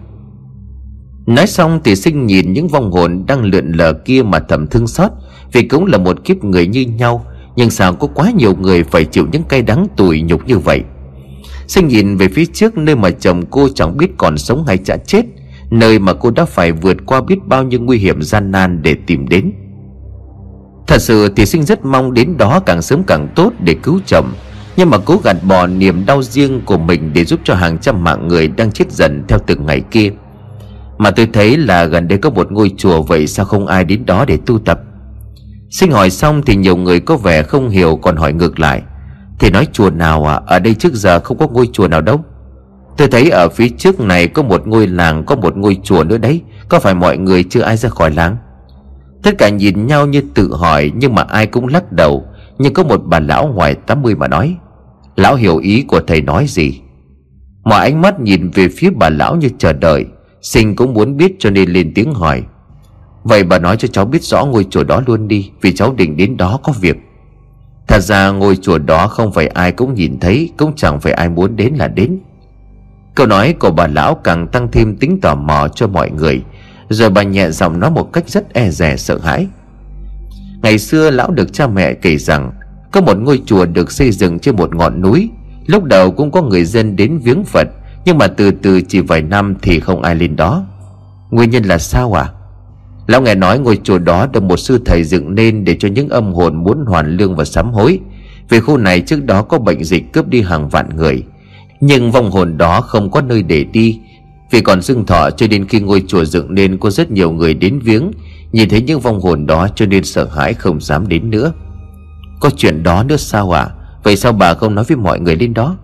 Nói xong thì sinh nhìn những vong hồn Đang lượn lờ kia mà thầm thương xót, Vì cũng là một kiếp người như nhau, Nhưng sao có quá nhiều người Phải chịu những cay đắng tủi nhục như vậy? Sinh nhìn về phía trước Nơi mà chồng cô chẳng biết còn sống hay chả chết, Nơi mà cô đã phải vượt qua biết bao nhiêu nguy hiểm gian nan để tìm đến. Thật sự thì sinh rất mong đến đó càng sớm càng tốt để cứu chồng, Nhưng mà cố gạt bỏ niềm đau riêng của mình Để giúp cho hàng trăm mạng người đang chết dần theo từng ngày kia. Mà tôi thấy là gần đây có một ngôi chùa, Vậy sao không ai đến đó để tu tập? Sinh hỏi xong thì nhiều người có vẻ không hiểu còn hỏi ngược lại. Thì nói chùa nào à? Ở đây trước giờ không có ngôi chùa nào đâu. Tôi thấy ở phía trước này có một ngôi làng, Có một ngôi chùa nữa đấy. Có phải mọi người chưa ai ra khỏi làng? Tất cả nhìn nhau như tự hỏi, Nhưng mà ai cũng lắc đầu. Nhưng có một bà lão ngoài 80 mà nói, Lão hiểu ý của thầy nói gì? Mọi ánh mắt nhìn về phía bà lão như chờ đợi. Sinh cũng muốn biết cho nên lên tiếng hỏi. Vậy bà nói cho cháu biết rõ ngôi chùa đó luôn đi, Vì cháu định đến đó có việc. Thật ra ngôi chùa đó không phải ai cũng nhìn thấy, Cũng chẳng phải ai muốn đến là đến. Câu nói của bà lão càng tăng thêm tính tò mò cho mọi người, Rồi bà nhẹ giọng nói một cách rất e dè sợ hãi. Ngày xưa lão được cha mẹ kể rằng, Có một ngôi chùa được xây dựng trên một ngọn núi, Lúc đầu cũng có người dân đến viếng Phật nhưng mà từ từ chỉ vài năm thì không ai lên đó. Nguyên nhân là sao à Lão nghe nói ngôi chùa đó được một sư thầy dựng nên Để cho những âm hồn muốn hoàn lương và sám hối. Vì khu này trước đó có bệnh dịch cướp đi hàng vạn người. Nhưng vong hồn đó không có nơi để đi. Vì còn dưng thọ cho đến khi ngôi chùa dựng nên Có rất nhiều người đến viếng. Nhìn thấy những vong hồn đó cho nên sợ hãi không dám đến nữa. Có chuyện đó nữa sao à Vậy sao bà không nói với mọi người lên đó?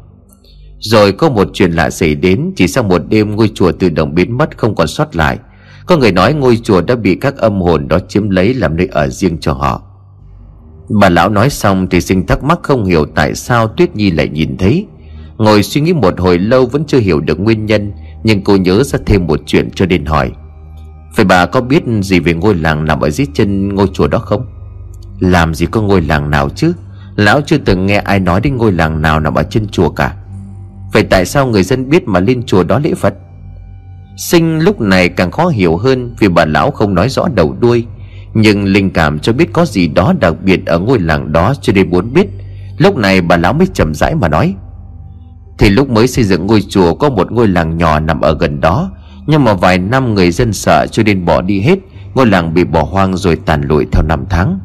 Rồi có một chuyện lạ xảy đến, Chỉ sau một đêm ngôi chùa tự động biến mất, không còn sót lại. Có người nói ngôi chùa đã bị các âm hồn đó chiếm lấy làm nơi ở riêng cho họ. Bà lão nói xong thì sinh thắc mắc không hiểu tại sao Tuyết Nhi lại nhìn thấy. Ngồi suy nghĩ một hồi lâu vẫn chưa hiểu được nguyên nhân, Nhưng cô nhớ ra thêm một chuyện cho nên hỏi. Phải bà có biết gì về ngôi làng nằm ở dưới chân ngôi chùa đó không? Làm gì có ngôi làng nào chứ? Lão chưa từng nghe ai nói đến ngôi làng nào nằm ở chân chùa cả. Vậy tại sao người dân biết mà lên chùa đó lễ Phật? Sinh lúc này càng khó hiểu hơn Vì bà lão không nói rõ đầu đuôi, Nhưng linh cảm cho biết có gì đó đặc biệt ở ngôi làng đó cho nên muốn biết. Lúc này bà lão mới chậm rãi mà nói, Thì lúc mới xây dựng ngôi chùa có một ngôi làng nhỏ nằm ở gần đó, Nhưng mà vài năm người dân sợ cho nên bỏ đi hết, Ngôi làng bị bỏ hoang rồi tàn lụi theo năm tháng.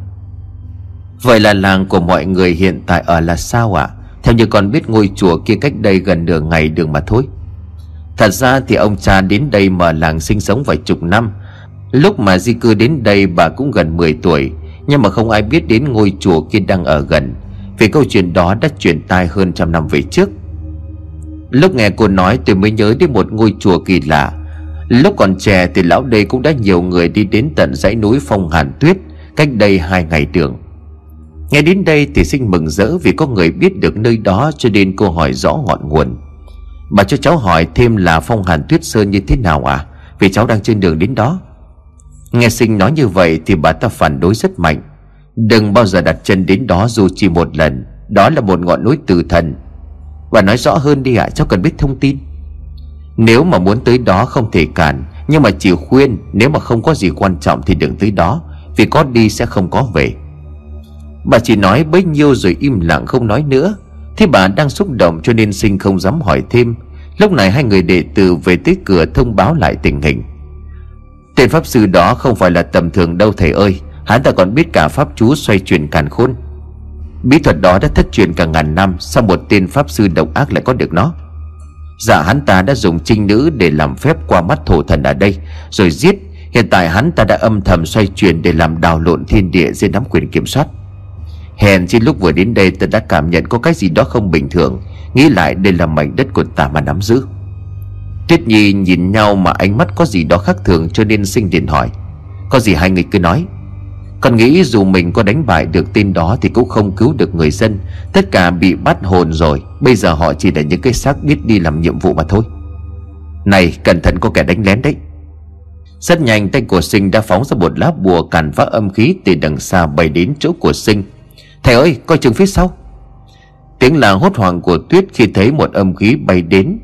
Vậy là làng của mọi người hiện tại ở là sao ạ? à? Theo như con biết ngôi chùa kia cách đây gần nửa ngày đường mà thôi. Thật ra thì ông cha đến đây mở làng sinh sống vài chục năm. Lúc mà di cư đến đây bà cũng gần 10 tuổi, Nhưng mà không ai biết đến ngôi chùa kia đang ở gần, Vì câu chuyện đó đã truyền tai hơn trăm năm về trước. Lúc nghe cô nói tôi mới nhớ đến một ngôi chùa kỳ lạ. Lúc còn trẻ thì lão đây cũng đã nhiều người đi đến tận dãy núi phong hàn tuyết, Cách đây hai ngày đường. Nghe đến đây thì sinh mừng rỡ vì có người biết được nơi đó cho nên cô hỏi rõ ngọn nguồn. Bà cho cháu hỏi thêm là phong hàn tuyết sơn như thế nào à? Vì cháu đang trên đường đến đó. Nghe sinh nói như vậy thì bà ta phản đối rất mạnh. Đừng bao giờ đặt chân đến đó dù chỉ một lần. Đó là một ngọn núi tử thần. Bà nói rõ hơn đi ạ à, cháu cần biết thông tin. Nếu mà muốn tới đó không thể cản Nhưng mà chỉ khuyên Nếu mà không có gì quan trọng thì đừng tới đó Vì có đi sẽ không có về. Bà chỉ nói bấy nhiêu rồi im lặng không nói nữa. Thế bà đang xúc động cho nên sinh không dám hỏi thêm. Lúc này hai người đệ tử về tới cửa thông báo lại tình hình. Tên pháp sư đó không phải là tầm thường đâu, thầy ơi. Hắn ta còn biết cả pháp chú xoay chuyển càn khôn. Bí thuật đó đã thất truyền cả ngàn năm, Sao một tên pháp sư độc ác lại có được nó? Dạ hắn ta đã dùng trinh nữ để làm phép qua mắt thổ thần ở đây, Rồi giết. Hiện tại hắn ta đã âm thầm xoay chuyển để làm đào lộn thiên địa dưới nắm quyền kiểm soát. Hèn chi lúc vừa đến đây ta đã cảm nhận có cái gì đó không bình thường. Nghĩ lại, đây là mảnh đất của ta mà nắm giữ. Tuyết Nhi nhìn nhau mà ánh mắt có gì đó khác thường cho nên sinh điện hỏi. Có gì hai người cứ nói? Còn nghĩ dù mình có đánh bại được tên đó Thì cũng không cứu được người dân. Tất cả bị bắt hồn rồi. Bây giờ họ chỉ là những cái xác biết đi làm nhiệm vụ mà thôi. Này, cẩn thận có kẻ đánh lén đấy. Rất nhanh, tay của sinh đã phóng ra một lá bùa cản phá âm khí từ đằng xa bay đến chỗ của sinh. Thầy ơi, coi chừng phía sau. Tiếng là hốt hoảng của Tuyết khi thấy một âm khí bay đến.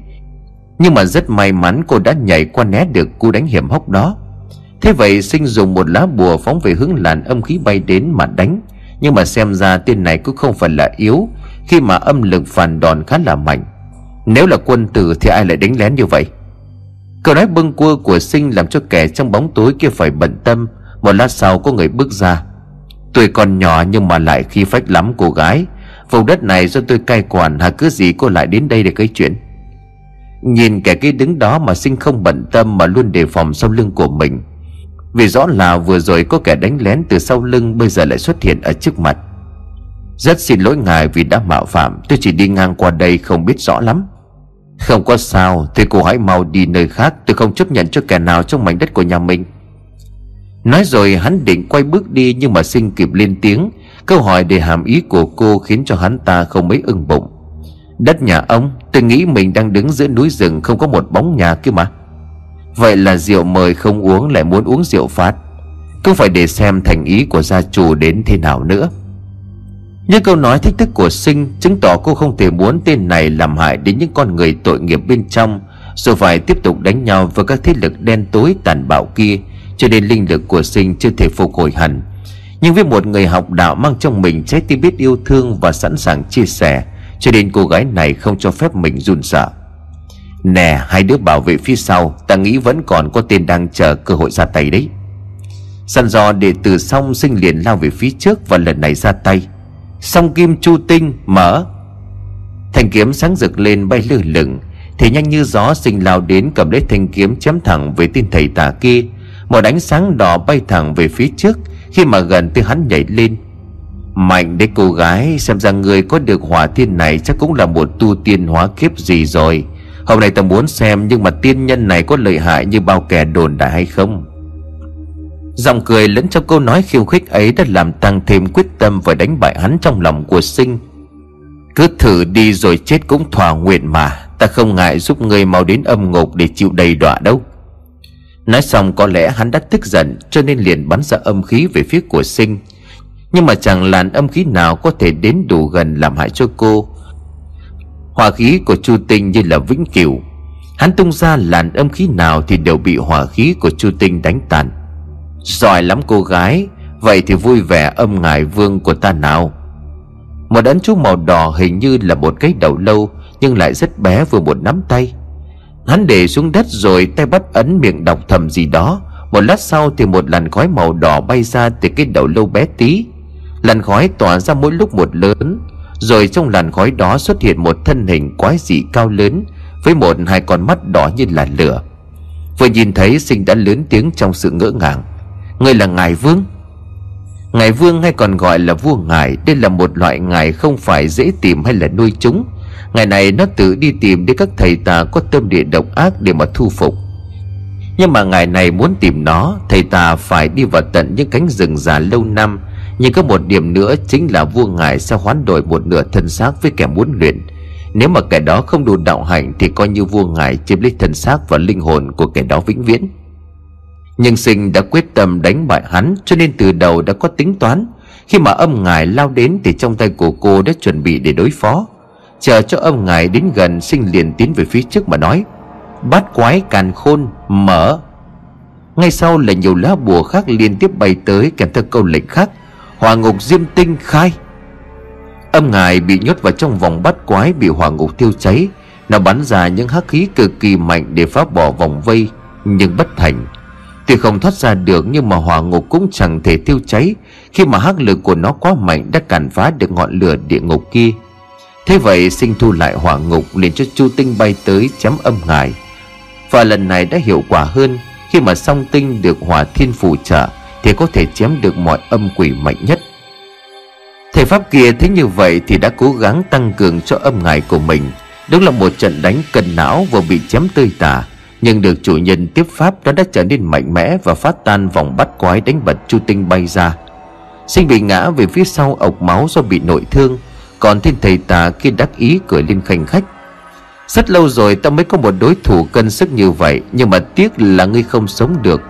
Nhưng mà rất may mắn cô đã nhảy qua né được cú đánh hiểm hóc đó. Thế vậy sinh dùng một lá bùa phóng về hướng làn âm khí bay đến mà đánh. Nhưng mà xem ra tên này cũng không phải là yếu, Khi mà âm lực phản đòn khá là mạnh. Nếu là quân tử thì ai lại đánh lén như vậy? Câu nói bưng cua của sinh làm cho kẻ trong bóng tối kia phải bận tâm. Một lát sau có người bước ra. Tuổi còn nhỏ nhưng mà lại khi phách lắm, cô gái. Vùng đất này do tôi cai quản Hà cứ gì cô lại đến đây để gây chuyện? Nhìn kẻ kia đứng đó mà sinh không bận tâm Mà luôn đề phòng sau lưng của mình. Vì rõ là vừa rồi có kẻ đánh lén từ sau lưng, Bây giờ lại xuất hiện ở trước mặt. Rất xin lỗi ngài vì đã mạo phạm, Tôi chỉ đi ngang qua đây không biết rõ lắm. Không có sao Thì cô hãy mau đi nơi khác, Tôi không chấp nhận cho kẻ nào trong mảnh đất của nhà mình. Nói rồi hắn định quay bước đi Nhưng mà sinh kịp lên tiếng. Câu hỏi để hàm ý của cô khiến cho hắn ta không mấy ưng bụng. Đất nhà ông, Tôi nghĩ mình đang đứng giữa núi rừng Không có một bóng nhà kia mà. Vậy là rượu mời không uống Lại muốn uống rượu phát. Cứ phải để xem thành ý của gia chủ đến thế nào nữa. Những câu nói thách thức của sinh Chứng tỏ cô không thể muốn tên này làm hại đến những con người tội nghiệp bên trong, Rồi phải tiếp tục đánh nhau với các thế lực đen tối tàn bạo kia cho nên linh lực của sinh chưa thể phục hồi hẳn. Nhưng với một người học đạo mang trong mình trái tim biết yêu thương và sẵn sàng chia sẻ, Cho nên cô gái này không cho phép mình run sợ. Nè, hai đứa bảo vệ phía sau, Ta nghĩ vẫn còn có tên đang chờ cơ hội ra tay đấy. Săn dò để từ xong sinh liền lao về phía trước Và lần này ra tay. Song kim chu tinh, mở. Thanh kiếm sáng rực lên bay lơ lửng Thì nhanh như gió sinh lao đến cầm lấy thanh kiếm chém thẳng về tên thầy tà kia một ánh sáng đỏ bay thẳng về phía trước, Khi mà gần tới hắn nhảy lên. Mạnh đấy, cô gái, Xem ra người có được hỏa thiên này Chắc cũng là một tu tiên hóa kiếp gì rồi. Hôm nay ta muốn xem Nhưng mà tiên nhân này có lợi hại như bao kẻ đồn đại hay không? Giọng cười lẫn trong câu nói khiêu khích ấy Đã làm tăng thêm quyết tâm Và đánh bại hắn trong lòng của sinh. Cứ thử đi rồi chết cũng thỏa nguyện mà, Ta không ngại giúp người mau đến âm ngục Để chịu đầy đọa đâu. Nói xong có lẽ hắn đã tức giận, Cho nên liền bắn ra âm khí về phía của sinh. Nhưng mà chẳng làn âm khí nào Có thể đến đủ gần làm hại cho cô. Hỏa khí của Chu Tinh như là vĩnh cửu. Hắn tung ra làn âm khí nào Thì đều bị hỏa khí của Chu Tinh đánh tàn. Giỏi lắm cô gái, Vậy thì vui vẻ âm ngài vương của ta nào. Một ấn chú màu đỏ hình như là một cái đầu lâu, Nhưng lại rất bé vừa một nắm tay. Hắn để xuống đất rồi tay bắt ấn miệng đọc thầm gì đó. Một lát sau thì một làn khói màu đỏ bay ra từ cái đầu lâu bé tí. Làn khói tỏa ra mỗi lúc một lớn. Rồi trong làn khói đó xuất hiện một thân hình quái dị cao lớn, Với một hai con mắt đỏ như là lửa. Vừa nhìn thấy, sinh đã lớn tiếng trong sự ngỡ ngàng. Người là ngài vương? Ngài vương hay còn gọi là vua ngài? Đây là một loại ngài không phải dễ tìm hay là nuôi chúng. Ngày này nó tự đi tìm đến các thầy tà có tâm địa độc ác để mà thu phục. Nhưng mà ngày này muốn tìm nó, Thầy tà phải đi vào tận những cánh rừng già lâu năm. Nhưng có một điểm nữa chính là vua ngài sẽ hoán đổi một nửa thân xác với kẻ muốn luyện. Nếu mà kẻ đó không đủ đạo hạnh Thì coi như vua ngài chiếm lấy thân xác và linh hồn của kẻ đó vĩnh viễn. Nhưng sinh đã quyết tâm đánh bại hắn, Cho nên từ đầu đã có tính toán. Khi mà âm ngài lao đến Thì trong tay của cô đã chuẩn bị để đối phó. Chờ cho ông ngài đến gần Sinh liền tiến về phía trước mà nói, Bát quái càn khôn, mở. Ngay sau là nhiều lá bùa khác liên tiếp bay tới Kèm theo câu lệnh khác, Hỏa ngục diêm tinh khai. Âm ngài bị nhốt vào trong vòng bát quái Bị hỏa ngục tiêu cháy, Nó bắn ra những hắc khí cực kỳ mạnh Để phá bỏ vòng vây, Nhưng bất thành. Tuy không thoát ra được, Nhưng mà hỏa ngục cũng chẳng thể tiêu cháy, Khi mà hắc lực của nó quá mạnh Đã cản phá được ngọn lửa địa ngục kia. Thế vậy sinh thu lại hỏa ngục liền cho chu tinh bay tới chém âm ngài. Và lần này đã hiệu quả hơn, Khi mà song tinh được hỏa thiên phù trợ Thì có thể chém được mọi âm quỷ mạnh nhất. Thầy Pháp kia thấy như vậy Thì đã cố gắng tăng cường cho âm ngài của mình. Đúng là một trận đánh cần não Vừa bị chém tươi tả, Nhưng được chủ nhân tiếp pháp Đó đã trở nên mạnh mẽ Và phát tan vòng bắt quái đánh bật chu tinh bay ra. Sinh bị ngã về phía sau ộc máu do bị nội thương còn thiên thầy tà kia đắc ý cười lên khanh khách. Rất lâu rồi ta mới có một đối thủ cân sức như vậy, Nhưng mà tiếc là ngươi không sống được.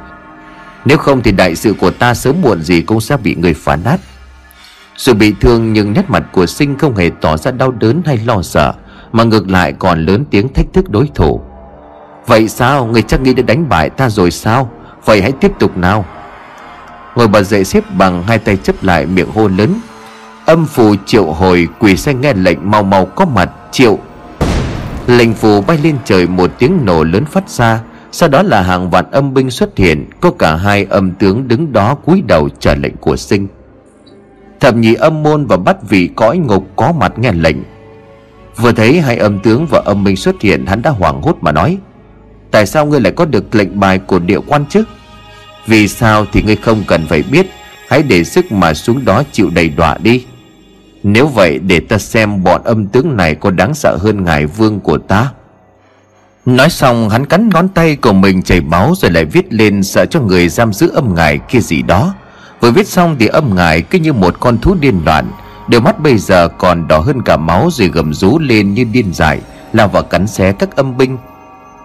Nếu không thì đại sự của ta sớm muộn gì cũng sẽ bị người phá nát. Dù bị thương nhưng nét mặt của sinh không hề tỏ ra đau đớn hay lo sợ, Mà ngược lại còn lớn tiếng thách thức đối thủ. Vậy sao? Người chắc nghĩ đã đánh bại ta rồi sao? Vậy hãy tiếp tục nào. Ngồi bật dậy xếp bằng, hai tay chấp lại miệng hô lớn. Âm phù triệu hồi quỷ xe nghe lệnh mau mau có mặt, triệu. Lệnh phù bay lên trời một tiếng nổ lớn phát ra, Sau đó là hàng vạn âm binh xuất hiện, Có cả hai âm tướng đứng đó cúi đầu chờ lệnh của sinh. Thập nhị âm môn và bắt vị cõi ngục có mặt nghe lệnh. Vừa thấy hai âm tướng và âm binh xuất hiện, Hắn đã hoảng hốt mà nói, Tại sao ngươi lại có được lệnh bài của địa quan chứ? Vì sao thì ngươi không cần phải biết, Hãy để sức mà xuống đó chịu đầy đọa đi nếu vậy, để ta xem bọn âm tướng này có đáng sợ hơn ngài vương của ta. Nói xong, hắn cắn ngón tay của mình chảy máu rồi lại viết lên sợ cho người giam giữ âm ngài kia gì đó. Vừa viết xong thì âm ngài cứ như một con thú điên loạn. Đôi mắt bây giờ còn đỏ hơn cả máu rồi gầm rú lên như điên dại, Lao vào cắn xé các âm binh.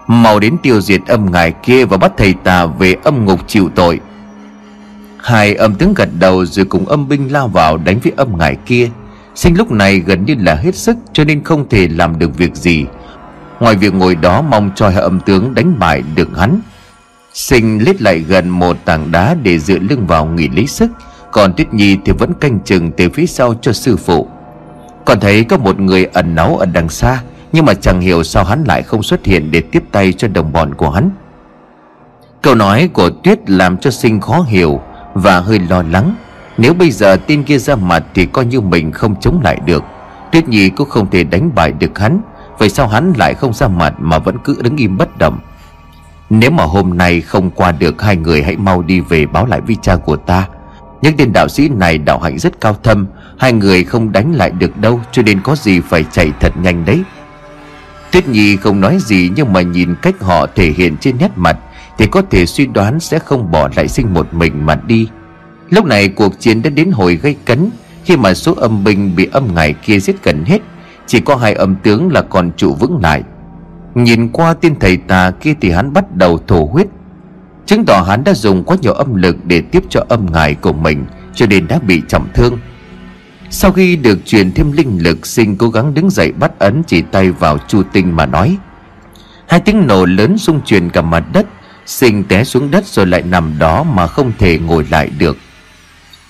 Mau đến tiêu diệt âm ngài kia và bắt thầy tà về âm ngục chịu tội. Hai âm tướng gật đầu rồi cùng âm binh lao vào đánh với âm ngài kia. Sinh lúc này gần như là hết sức cho nên không thể làm được việc gì. Ngoài việc ngồi đó mong cho hai âm tướng đánh bại được hắn, Sinh lết lại gần một tảng đá để dựa lưng vào nghỉ lấy sức. Còn Tuyết Nhi thì vẫn canh chừng từ phía sau cho sư phụ. Còn thấy có một người ẩn náu ở đằng xa, Nhưng mà chẳng hiểu sao hắn lại không xuất hiện để tiếp tay cho đồng bọn của hắn. Câu nói của Tuyết làm cho Sinh khó hiểu và hơi lo lắng nếu bây giờ tên kia ra mặt Thì coi như mình không chống lại được. Tuyết Nhi cũng không thể đánh bại được hắn. Vậy sao hắn lại không ra mặt Mà vẫn cứ đứng im bất động? Nếu mà hôm nay không qua được, Hai người hãy mau đi về báo lại với cha của ta. Những tên đạo sĩ này đạo hạnh rất cao thâm, Hai người không đánh lại được đâu, Cho nên có gì phải chạy thật nhanh đấy. Tuyết Nhi không nói gì nhưng mà nhìn cách họ thể hiện trên nét mặt Thì có thể suy đoán sẽ không bỏ lại sinh một mình mà đi. Lúc này cuộc chiến đã đến hồi gây cấn. Khi mà số âm binh bị âm ngài kia giết gần hết, Chỉ có hai âm tướng là còn trụ vững lại. Nhìn qua tên thầy tà kia thì hắn bắt đầu thổ huyết. Chứng tỏ hắn đã dùng quá nhiều âm lực để tiếp cho âm ngài của mình, Cho nên đã bị trọng thương. Sau khi được truyền thêm linh lực Sinh cố gắng đứng dậy bắt ấn chỉ tay vào chu tinh mà nói. Hai tiếng nổ lớn xung truyền cả mặt đất Sinh té xuống đất rồi lại nằm đó mà không thể ngồi lại được.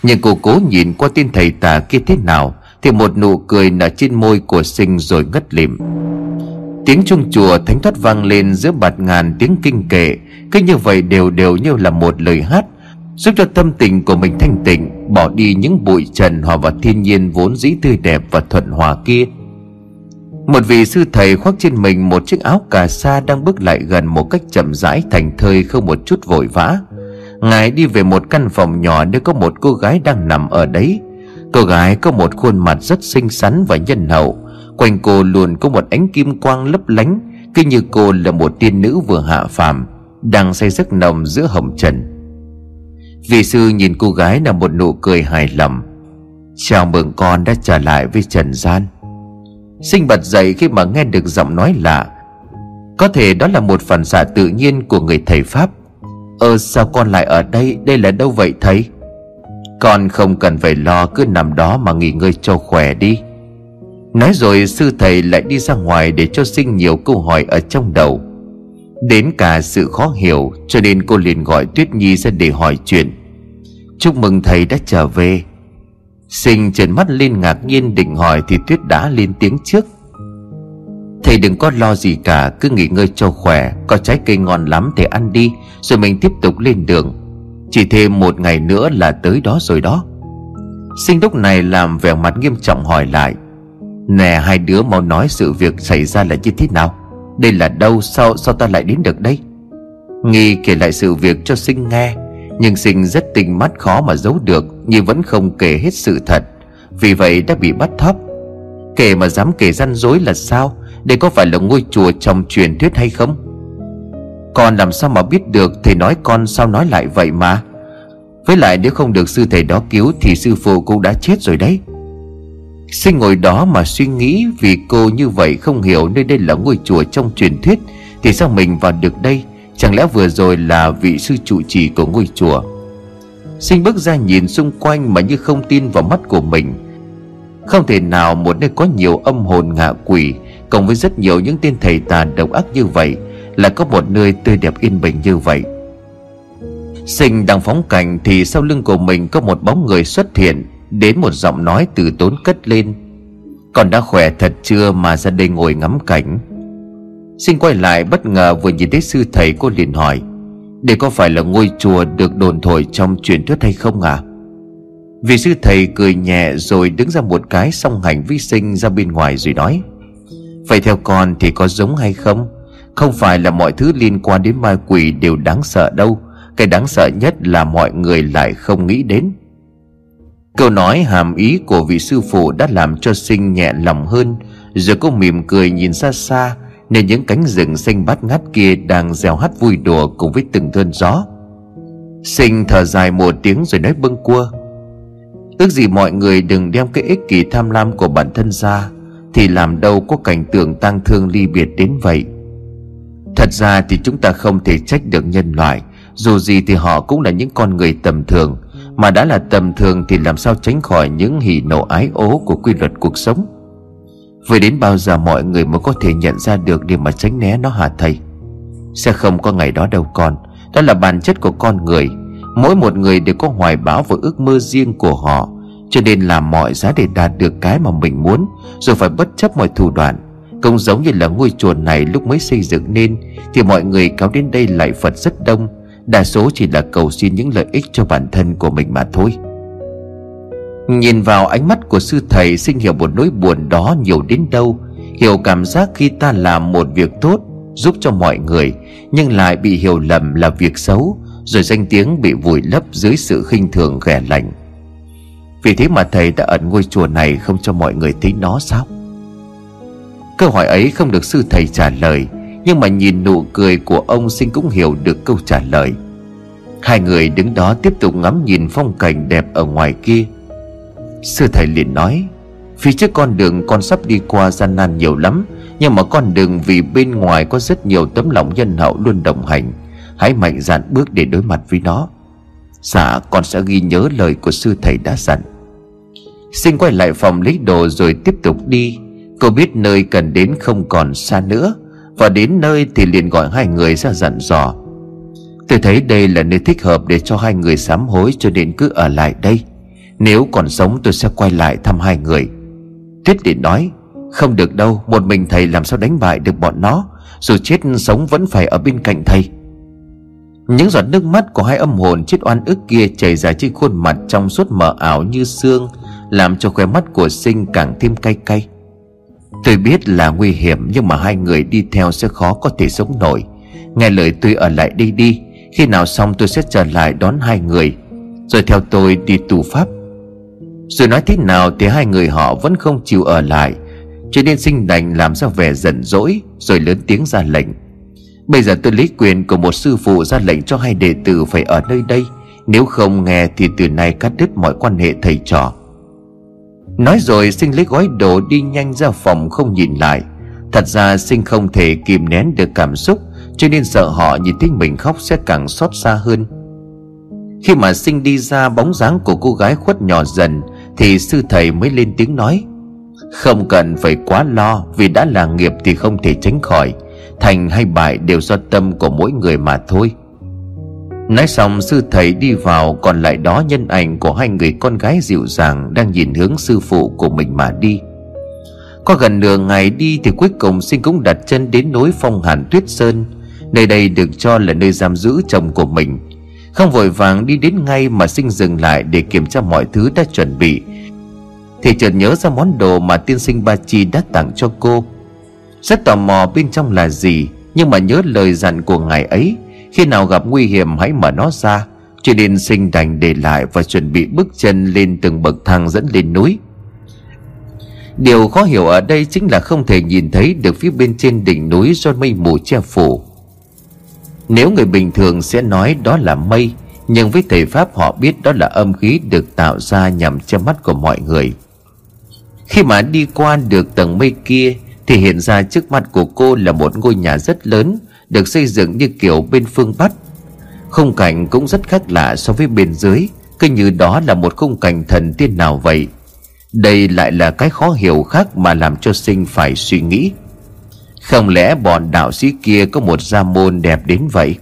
Nhưng cô cố nhìn qua tên thầy tà kia thế nào, Thì một nụ cười nở trên môi của sinh rồi ngất lịm. Tiếng chuông chùa thánh thoát vang lên giữa bạt ngàn tiếng kinh kệ, Cứ như vậy đều đều như là một lời hát, Giúp cho tâm tình của mình thanh tịnh, Bỏ đi những bụi trần, hòa vào thiên nhiên vốn dĩ tươi đẹp và thuận hòa kia. Một vị sư thầy khoác trên mình một chiếc áo cà sa Đang bước lại gần một cách chậm rãi thành thơi không một chút vội vã. Ngài đi về một căn phòng nhỏ nơi có một cô gái đang nằm ở đấy. Cô gái có một khuôn mặt rất xinh xắn và nhân hậu. Quanh cô luôn có một ánh kim quang lấp lánh, Cứ như cô là một tiên nữ vừa hạ phàm, Đang say giấc nồng giữa hồng trần. Vị sư nhìn cô gái là một nụ cười hài lòng. Chào mừng con đã trở lại với trần gian. Sinh bật dậy khi mà nghe được giọng nói lạ. Có thể đó là một phần xạ tự nhiên của người thầy Pháp. Ơ sao con lại ở đây? Đây là đâu vậy thầy? Con không cần phải lo, cứ nằm đó mà nghỉ ngơi cho khỏe đi. Nói rồi, sư thầy lại đi ra ngoài để cho sinh nhiều câu hỏi ở trong đầu. Đến cả sự khó hiểu, cho nên cô liền gọi Tuyết Nhi ra để hỏi chuyện. Chúc mừng thầy đã trở về. Sinh trợn mắt lên ngạc nhiên định hỏi thì Tuyết đã lên tiếng trước. Thầy đừng có lo gì cả, Cứ nghỉ ngơi cho khỏe, Có trái cây ngon lắm thì ăn đi, Rồi mình tiếp tục lên đường. Chỉ thêm một ngày nữa là tới đó rồi đó. Sinh lúc này làm vẻ mặt nghiêm trọng hỏi lại, Nè, hai đứa mau nói sự việc xảy ra là như thế nào? Đây là đâu, sao sao ta lại đến được đây? Nghi kể lại sự việc cho sinh nghe, Nhưng sinh rất tình mắt khó mà giấu được, Nhưng vẫn không kể hết sự thật. Vì vậy đã bị bắt thóp. Kể mà dám kể răn dối là sao? Đây có phải là ngôi chùa trong truyền thuyết hay không? Con làm sao mà biết được Thầy nói con sao nói lại vậy mà? Với lại nếu không được sư thầy đó cứu Thì sư phụ cũng đã chết rồi đấy. Sinh ngồi đó mà suy nghĩ Vì cô như vậy không hiểu nơi đây là ngôi chùa trong truyền thuyết, Thì sao mình vào được đây? Chẳng lẽ vừa rồi là vị sư trụ trì của ngôi chùa? Sinh bước ra nhìn xung quanh mà như không tin vào mắt của mình. Không thể nào một nơi có nhiều âm hồn ngạ quỷ Cộng với rất nhiều những tên thầy tà độc ác như vậy, Là có một nơi tươi đẹp yên bình như vậy. Sinh đang phóng cảnh thì sau lưng của mình có một bóng người xuất hiện, Đến một giọng nói từ tốn cất lên. Còn đã khỏe thật chưa mà ra đây ngồi ngắm cảnh? Sinh quay lại bất ngờ vừa nhìn thấy sư thầy cô liền hỏi, Đây có phải là ngôi chùa được đồn thổi trong truyền thuyết hay không à Vị sư thầy cười nhẹ rồi đứng ra một cái song hành vi sinh ra bên ngoài rồi nói Vậy theo con thì có giống hay không? Không phải là mọi thứ liên quan đến ma quỷ đều đáng sợ đâu. Cái đáng sợ nhất là mọi người lại không nghĩ đến. Câu nói hàm ý của vị sư phụ đã làm cho sinh nhẹ lòng hơn. Rồi cô mỉm cười nhìn xa xa, Nên những cánh rừng xanh bát ngát kia đang reo hát vui đùa cùng với từng cơn gió. Sinh thở dài một tiếng rồi nói bâng cua Ước gì mọi người đừng đem cái ích kỷ tham lam của bản thân ra. Thì làm đâu có cảnh tượng tang thương ly biệt đến vậy. Thật ra thì chúng ta không thể trách được nhân loại, Dù gì thì họ cũng là những con người tầm thường, mà đã là tầm thường thì làm sao tránh khỏi những hỉ nộ ái ố của quy luật cuộc sống? Vậy đến bao giờ mọi người mới có thể nhận ra được để mà tránh né nó hả thầy? Sẽ không có ngày đó đâu con, Đó là bản chất của con người. Mỗi một người đều có hoài bão và ước mơ riêng của họ. Cho nên làm mọi giá để đạt được cái mà mình muốn, Rồi phải bất chấp mọi thủ đoạn. Cũng giống như là ngôi chùa này lúc mới xây dựng nên, Thì mọi người kéo đến đây lại Phật rất đông. Đa số chỉ là cầu xin những lợi ích cho bản thân của mình mà thôi. Nhìn vào ánh mắt của sư thầy sinh hiểu một nỗi buồn đó nhiều đến đâu, Hiểu cảm giác khi ta làm một việc tốt, Giúp cho mọi người, Nhưng lại bị hiểu lầm là việc xấu, Rồi danh tiếng bị vùi lấp dưới sự khinh thường, ghẻ lạnh. Vì thế mà thầy đã ẩn ngôi chùa này không cho mọi người thấy nó sao? Câu hỏi ấy không được sư thầy trả lời, Nhưng mà nhìn nụ cười của ông Sinh cũng hiểu được câu trả lời. Hai người đứng đó tiếp tục ngắm nhìn phong cảnh đẹp ở ngoài kia. Sư thầy liền nói, Phía trước con đường con sắp đi qua gian nan nhiều lắm, Nhưng mà con đường vì bên ngoài có rất nhiều tấm lòng nhân hậu luôn đồng hành. Hãy mạnh dạn bước để đối mặt với nó. Dạ con sẽ ghi nhớ lời của sư thầy đã dặn. Sinh quay lại phòng lấy đồ rồi tiếp tục đi. Cô biết nơi cần đến không còn xa nữa. Và đến nơi thì liền gọi hai người ra dặn dò. Tôi thấy đây là nơi thích hợp để cho hai người sám hối cho nên cứ ở lại đây. Nếu còn sống tôi sẽ quay lại thăm hai người. Tuyết điện nói, Không được đâu, Một mình thầy làm sao đánh bại được bọn nó? Dù chết sống vẫn phải ở bên cạnh thầy. Những giọt nước mắt của hai âm hồn chết oan ức kia chảy ra trên khuôn mặt trong suốt mờ ảo như xương làm cho khóe mắt của sinh càng thêm cay cay. Tôi biết là nguy hiểm, Nhưng mà hai người đi theo sẽ khó có thể sống nổi. Nghe lời tôi ở lại đây đi, Khi nào xong tôi sẽ trở lại đón hai người. Rồi theo tôi đi tù pháp. Rồi nói thế nào thì hai người họ vẫn không chịu ở lại. Cho nên sinh đành làm ra vẻ giận dỗi, Rồi lớn tiếng ra lệnh. Bây giờ tôi lấy quyền của một sư phụ ra lệnh cho hai đệ tử phải ở nơi đây. Nếu không nghe thì từ nay cắt đứt mọi quan hệ thầy trò. Nói rồi sinh lấy gói đồ đi nhanh ra phòng không nhìn lại. Thật ra sinh không thể kìm nén được cảm xúc, Cho nên sợ họ nhìn thấy mình khóc sẽ càng xót xa hơn. Khi mà sinh đi ra bóng dáng của cô gái khuất nhỏ dần, Thì sư thầy mới lên tiếng nói, Không cần phải quá lo, Vì đã là nghiệp thì không thể tránh khỏi. Thành hay bại đều do tâm của mỗi người mà thôi. Nói xong, sư thầy đi vào, Còn lại đó nhân ảnh của hai người con gái dịu dàng Đang nhìn hướng sư phụ của mình mà đi. Có gần nửa ngày đi Thì cuối cùng sinh cũng đặt chân đến núi phong hàn tuyết sơn, Nơi đây được cho là nơi giam giữ chồng của mình. Không vội vàng đi đến ngay Mà sinh dừng lại để kiểm tra mọi thứ đã chuẩn bị. Thì chợt nhớ ra món đồ mà tiên sinh Ba Chi đã tặng cho cô. Rất tò mò bên trong là gì, Nhưng mà nhớ lời dặn của ngài ấy khi nào gặp nguy hiểm hãy mở nó ra. Cho nên sinh đành để lại Và chuẩn bị bước chân lên từng bậc thang dẫn lên núi. Điều khó hiểu ở đây chính là không thể nhìn thấy được phía bên trên đỉnh núi do mây mù che phủ. Nếu người bình thường sẽ nói đó là mây, Nhưng với thầy Pháp họ biết đó là âm khí được tạo ra nhằm che mắt của mọi người. Khi mà đi qua được tầng mây kia, Thì hiện ra trước mặt của cô là một ngôi nhà rất lớn được xây dựng như kiểu bên phương Bắc. Khung cảnh cũng rất khác lạ so với bên dưới, Cứ như đó là một khung cảnh thần tiên nào vậy? Đây lại là cái khó hiểu khác mà làm cho sinh phải suy nghĩ. Không lẽ bọn đạo sĩ kia có một gia môn đẹp đến vậy?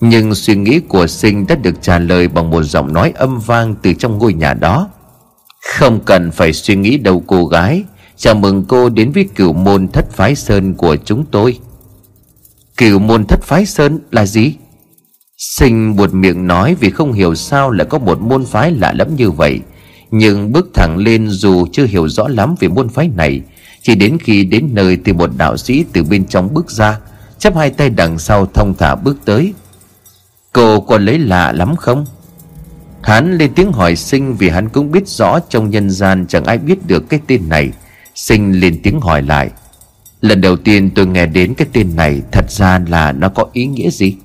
Nhưng suy nghĩ của sinh đã được trả lời bằng một giọng nói âm vang từ trong ngôi nhà đó. Không cần phải suy nghĩ đâu cô gái, Chào mừng cô đến với cửu môn thất phái sơn của chúng tôi. Cửu môn thất phái sơn là gì? Sinh buột miệng nói vì không hiểu sao lại có một môn phái lạ lắm như vậy. Nhưng bước thẳng lên dù chưa hiểu rõ lắm về môn phái này, Chỉ đến khi đến nơi thì một đạo sĩ từ bên trong bước ra, Chắp hai tay đằng sau thông thả bước tới. Cô có lấy lạ lắm không? Hắn lên tiếng hỏi sinh vì hắn cũng biết rõ trong nhân gian chẳng ai biết được cái tên này. Sinh lên tiếng hỏi lại. Lần đầu tiên tôi nghe đến cái tên này, Thật ra là nó có ý nghĩa gì?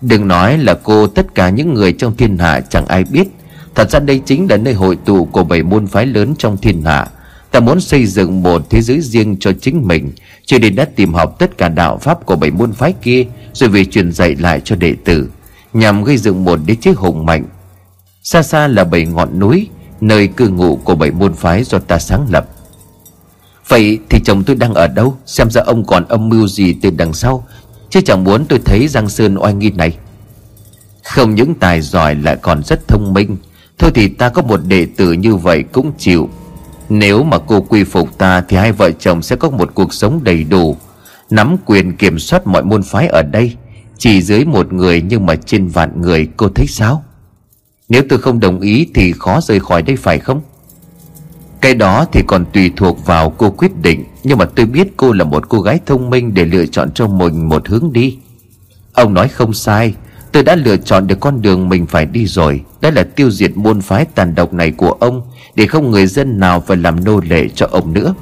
Đừng nói là cô, Tất cả những người trong thiên hạ chẳng ai biết. Thật ra đây chính là nơi hội tụ Của bảy môn phái lớn trong thiên hạ. Ta muốn xây dựng một thế giới riêng cho chính mình, Cho nên đã tìm học tất cả đạo pháp của bảy môn phái kia, Rồi về truyền dạy lại cho đệ tử, Nhằm gây dựng một đế chế hùng mạnh. Xa xa là bảy ngọn núi, Nơi cư ngụ của bảy môn phái do ta sáng lập. Vậy thì chồng tôi đang ở đâu? Xem ra ông còn âm mưu gì từ đằng sau. Chứ chẳng muốn tôi thấy Giang Sơn oai nghi này. Không những tài giỏi lại còn rất thông minh. Thôi thì ta có một đệ tử như vậy cũng chịu. Nếu mà cô quy phục ta Thì hai vợ chồng sẽ có một cuộc sống đầy đủ. Nắm quyền kiểm soát mọi môn phái ở đây. Chỉ dưới một người nhưng mà trên vạn người, cô thấy sao? Nếu tôi không đồng ý thì khó rời khỏi đây phải không? Cái đó thì còn tùy thuộc vào cô quyết định, Nhưng mà tôi biết cô là một cô gái thông minh Để lựa chọn cho mình một hướng đi. Ông nói không sai, Tôi đã lựa chọn được con đường mình phải đi rồi. Đó là tiêu diệt môn phái tàn độc này của ông, Để không người dân nào phải làm nô lệ cho ông nữa.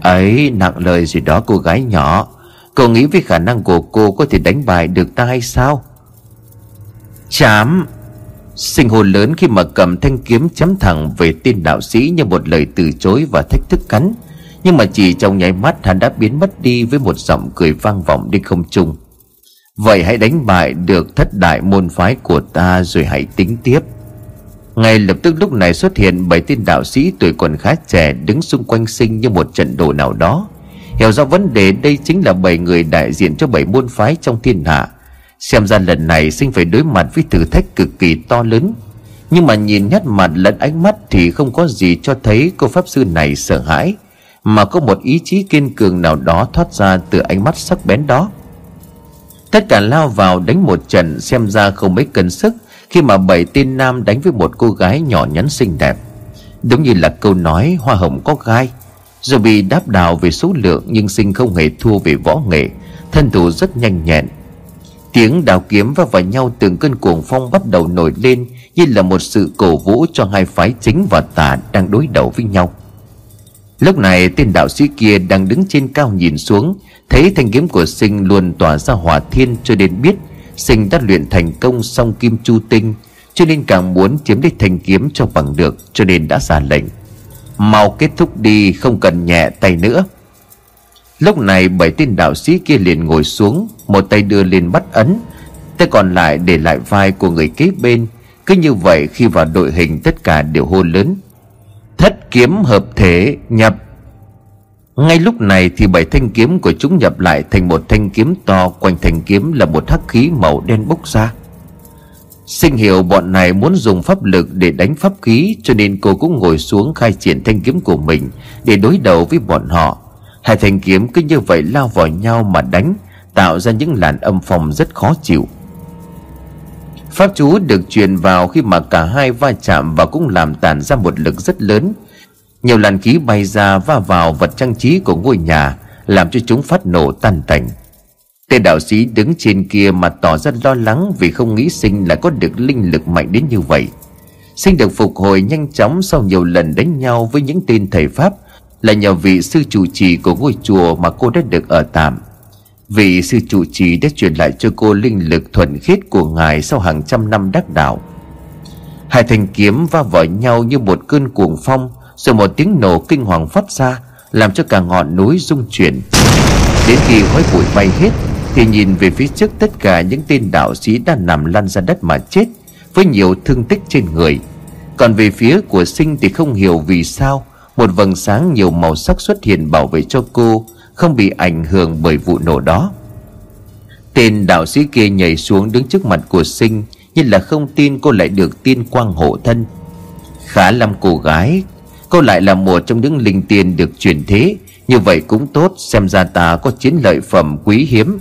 Ấy, nặng lời gì đó, cô gái nhỏ. Cô nghĩ với khả năng của cô có thể đánh bại được ta hay sao? Chám! Sinh hồn lớn khi mà cầm thanh kiếm chém thẳng về tên đạo sĩ như một lời từ chối và thách thức cắn. Nhưng mà chỉ trong nháy mắt, hắn đã biến mất đi với một giọng cười vang vọng đi không trung. Vậy hãy đánh bại được thất đại môn phái của ta rồi hãy tính tiếp. Ngay lập tức lúc này xuất hiện bảy tên đạo sĩ tuổi còn khá trẻ đứng xung quanh sinh như một trận đồ nào đó. Hiểu rõ vấn đề, đây chính là bảy người đại diện cho bảy môn phái trong thiên hạ xem ra lần này sinh phải đối mặt với thử thách cực kỳ to lớn. Nhưng mà nhìn nét mặt lẫn ánh mắt thì không có gì cho thấy cô pháp sư này sợ hãi, mà có một ý chí kiên cường nào đó thoát ra từ ánh mắt sắc bén đó. Tất cả lao vào đánh một trận, xem ra không mấy cân sức khi mà bảy tên nam đánh với một cô gái nhỏ nhắn xinh đẹp. Đúng như là câu nói, hoa hồng có gai. Dù bị đáp đào về số lượng nhưng sinh không hề thua về võ nghệ, thân thủ rất nhanh nhẹn tiếng đào kiếm va vào nhau từng cơn cuồng phong bắt đầu nổi lên, như là một sự cổ vũ cho hai phái chính và tà đang đối đầu với nhau. Lúc này, tên đạo sĩ kia đang đứng trên cao nhìn xuống, thấy thanh kiếm của sinh luôn tỏa ra hỏa thiên cho nên biết sinh đã luyện thành công song kim chu tinh, cho nên càng muốn chiếm lấy thanh kiếm cho bằng được, cho nên đã ra lệnh. Mau kết thúc đi, không cần nhẹ tay nữa lúc này bảy tên đạo sĩ kia liền ngồi xuống, một tay đưa lên bắt ấn, tay còn lại để lại vai của người kế bên. Cứ như vậy khi vào đội hình tất cả đều hô lớn, thất kiếm hợp thể, nhập. Ngay lúc này thì bảy thanh kiếm của chúng nhập lại thành một thanh kiếm to, Quanh thanh kiếm là một hắc khí màu đen bốc ra. Sinh hiểu bọn này muốn dùng pháp lực để đánh pháp khí, Cho nên cô cũng ngồi xuống khai triển thanh kiếm của mình Để đối đầu với bọn họ. Hai thanh kiếm cứ như vậy lao vào nhau mà đánh, Tạo ra những làn âm phòng rất khó chịu. Pháp chú được truyền vào khi mà cả hai va chạm và cũng làm tàn ra một lực rất lớn. Nhiều làn khí bay ra va vào vật trang trí của ngôi nhà, Làm cho chúng phát nổ tan tành. Tên đạo sĩ đứng trên kia mà tỏ ra lo lắng Vì không nghĩ sinh lại có được linh lực mạnh đến như vậy. Sinh được phục hồi nhanh chóng sau nhiều lần đánh nhau với những tên thầy Pháp là nhờ vị sư chủ trì của ngôi chùa mà cô đã được ở tạm. Vị sư chủ trì đã truyền lại cho cô linh lực thuần khiết của ngài sau hàng trăm năm đắc đạo. Hai thanh kiếm va vào nhau như một cơn cuồng phong, rồi một tiếng nổ kinh hoàng phát ra, làm cho cả ngọn núi rung chuyển. Đến khi khói bụi bay hết, thì nhìn về phía trước tất cả những tên đạo sĩ đang nằm lăn ra đất mà chết, với nhiều thương tích trên người. Còn về phía của sinh thì không hiểu vì sao một vầng sáng nhiều màu sắc xuất hiện bảo vệ cho cô, không bị ảnh hưởng bởi vụ nổ đó. Tên đạo sĩ kia nhảy xuống đứng trước mặt của sinh, như là không tin cô lại được tiên quang hộ thân. Khá lắm cô gái, Cô lại là một trong những linh tiền được truyền thế. Như vậy cũng tốt, Xem ra ta có chiến lợi phẩm quý hiếm.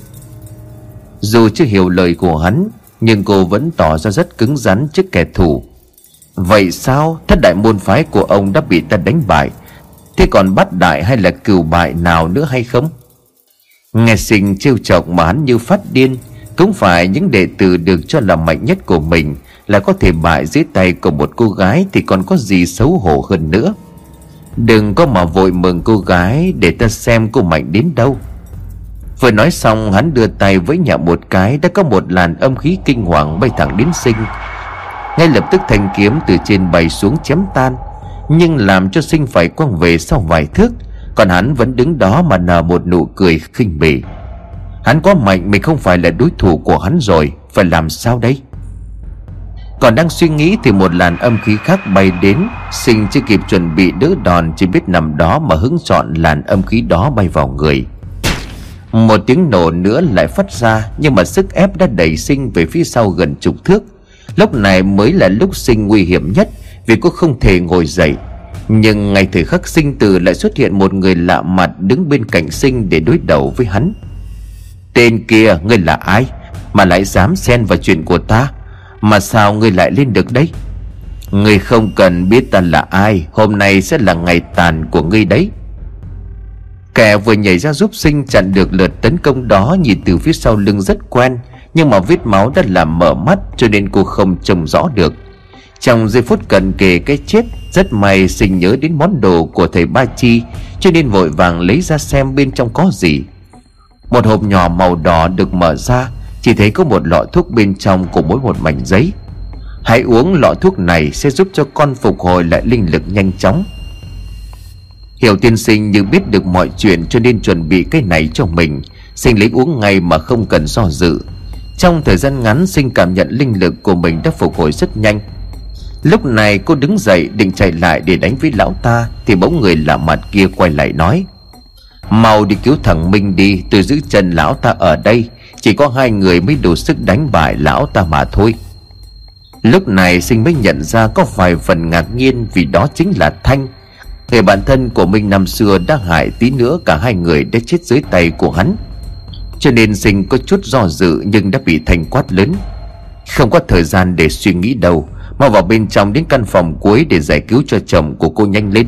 Dù chưa hiểu lời của hắn, Nhưng cô vẫn tỏ ra rất cứng rắn trước kẻ thù. Vậy sao? Thất đại môn phái của ông đã bị ta đánh bại. Thế còn bắt đại hay là cừu bại nào nữa hay không? Nghe sinh trêu chọc mà hắn như phát điên, Cũng phải những đệ tử được cho là mạnh nhất của mình là có thể bại dưới tay của một cô gái thì còn có gì xấu hổ hơn nữa. Đừng có mà vội mừng cô gái để ta xem cô mạnh đến đâu. Vừa nói xong, hắn đưa tay với nhà một cái đã có một làn âm khí kinh hoàng bay thẳng đến sinh ngay lập tức thanh kiếm từ trên bay xuống chém tan, nhưng làm cho sinh phải quăng về sau vài thước, còn hắn vẫn đứng đó mà nở một nụ cười khinh bỉ. Hắn có mạnh mình không phải là đối thủ của hắn rồi, phải làm sao đây? Còn đang suy nghĩ thì một làn âm khí khác bay đến, Sinh chưa kịp chuẩn bị đỡ đòn Chỉ biết nằm đó mà hứng chọn làn âm khí đó bay vào người. Một tiếng nổ nữa lại phát ra, Nhưng mà sức ép đã đẩy sinh về phía sau gần chục thước. Lúc này mới là lúc sinh nguy hiểm nhất, Vì cô không thể ngồi dậy. Nhưng ngay thời khắc sinh tử lại xuất hiện một người lạ mặt Đứng bên cạnh sinh để đối đầu với hắn. Tên kia, ngươi là ai? Mà lại dám xen vào chuyện của ta? Mà sao ngươi lại lên được đấy? Ngươi không cần biết ta là ai, Hôm nay sẽ là ngày tàn của ngươi đấy. Kẻ vừa nhảy ra giúp sinh chặn được lượt tấn công đó Nhìn từ phía sau lưng rất quen. Nhưng mà vết máu đã làm mở mắt Cho nên cô không trông rõ được. Trong giây phút cận kề cái chết, Rất may sinh nhớ đến món đồ của thầy Ba Chi, Cho nên vội vàng lấy ra xem bên trong có gì. Một hộp nhỏ màu đỏ được mở ra, Chỉ thấy có một lọ thuốc bên trong cùng mỗi một mảnh giấy. Hãy uống lọ thuốc này sẽ giúp cho con phục hồi lại linh lực nhanh chóng. Hiểu tiên sinh như biết được mọi chuyện cho nên chuẩn bị cái này cho mình. Sinh lấy uống ngay mà không cần do dự. Trong thời gian ngắn, sinh cảm nhận linh lực của mình đã phục hồi rất nhanh. Lúc này, cô đứng dậy, định chạy lại để đánh với lão ta, Thì bỗng người lạ mặt kia quay lại nói, Mau đi cứu thằng Minh đi, Tôi giữ chân lão ta ở đây, Chỉ có hai người mới đủ sức đánh bại lão ta mà thôi. Lúc này, sinh mới nhận ra có vài phần ngạc nhiên Vì đó chính là Thanh. Người bạn thân của Minh năm xưa đã hại tí nữa Cả hai người đã chết dưới tay của hắn. Cho nên sinh có chút do dự Nhưng đã bị Thanh quát lớn. Không có thời gian để suy nghĩ đâu Mau vào bên trong đến căn phòng cuối Để giải cứu cho chồng của cô nhanh lên.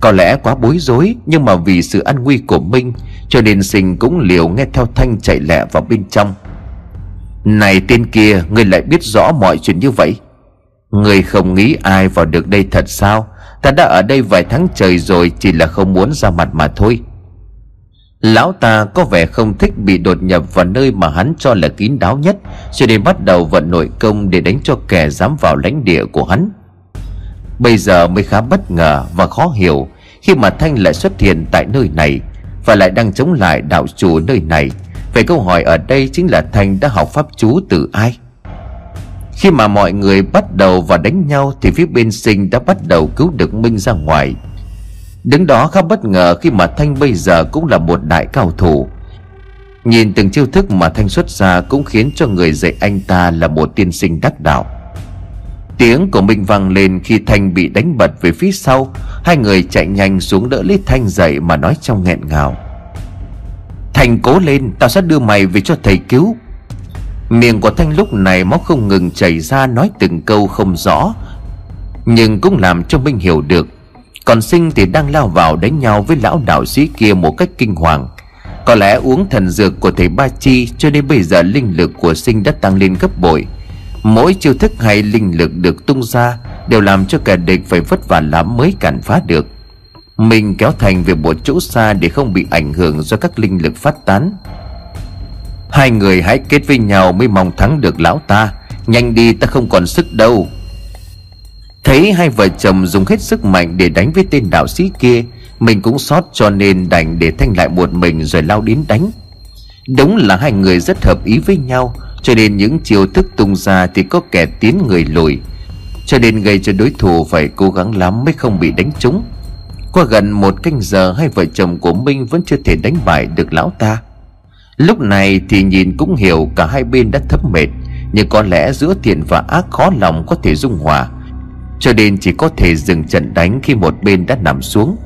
Có lẽ quá bối rối, Nhưng mà vì sự an nguy của Minh, Cho nên sinh cũng liều nghe theo Thanh chạy lẹ vào bên trong. Này tên kia, Ngươi lại biết rõ mọi chuyện như vậy. Ngươi không nghĩ ai vào được đây thật sao? Ta đã ở đây vài tháng trời rồi, Chỉ là không muốn ra mặt mà thôi. Lão ta có vẻ không thích bị đột nhập vào nơi mà hắn cho là kín đáo nhất, Cho nên bắt đầu vận nội công để đánh cho kẻ dám vào lãnh địa của hắn. Bây giờ mới khá bất ngờ và khó hiểu, Khi mà Thanh lại xuất hiện tại nơi này Và lại đang chống lại đạo chủ nơi này, Vậy câu hỏi ở đây chính là Thanh đã học pháp chú từ ai? Khi mà mọi người bắt đầu và đánh nhau Thì phía bên sinh đã bắt đầu cứu được Minh ra ngoài. Đứng đó khá bất ngờ khi mà Thanh bây giờ cũng là một đại cao thủ. Nhìn từng chiêu thức mà Thanh xuất ra Cũng khiến cho người dạy anh ta là một tiên sinh đắc đạo. Tiếng của Minh vang lên khi Thanh bị đánh bật về phía sau. Hai người chạy nhanh xuống đỡ lấy Thanh dậy mà nói trong nghẹn ngào. Thanh cố lên, Tao sẽ đưa mày về cho thầy cứu. Miệng của Thanh lúc này máu không ngừng chảy ra nói từng câu không rõ, Nhưng cũng làm cho Minh hiểu được còn Sinh thì đang lao vào đánh nhau với lão đạo sĩ kia một cách kinh hoàng. Có lẽ uống thần dược của thầy Ba Chi Cho đến bây giờ linh lực của Sinh đã tăng lên gấp bội. Mỗi chiêu thức hay linh lực được tung ra Đều làm cho kẻ địch phải vất vả lắm mới cản phá được. Mình kéo Thành về một chỗ xa để không bị ảnh hưởng do các linh lực phát tán. Hai người hãy kết với nhau mới mong thắng được lão ta. Nhanh đi, ta không còn sức đâu. Thấy hai vợ chồng dùng hết sức mạnh để đánh với tên đạo sĩ kia, Mình cũng sót cho nên đành để Thanh lại một mình rồi lao đến đánh. Đúng là hai người rất hợp ý với nhau, Cho nên những chiêu thức tung ra thì có kẻ tiến người lùi. Cho nên gây cho đối thủ phải cố gắng lắm mới không bị đánh trúng. Qua gần một canh giờ, hai vợ chồng của Minh vẫn chưa thể đánh bại được lão ta. Lúc này thì nhìn cũng hiểu cả hai bên đã thấp mệt, Nhưng có lẽ giữa thiện và ác khó lòng có thể dung hòa. Cho nên chỉ có thể dừng trận đánh khi một bên đã nằm xuống.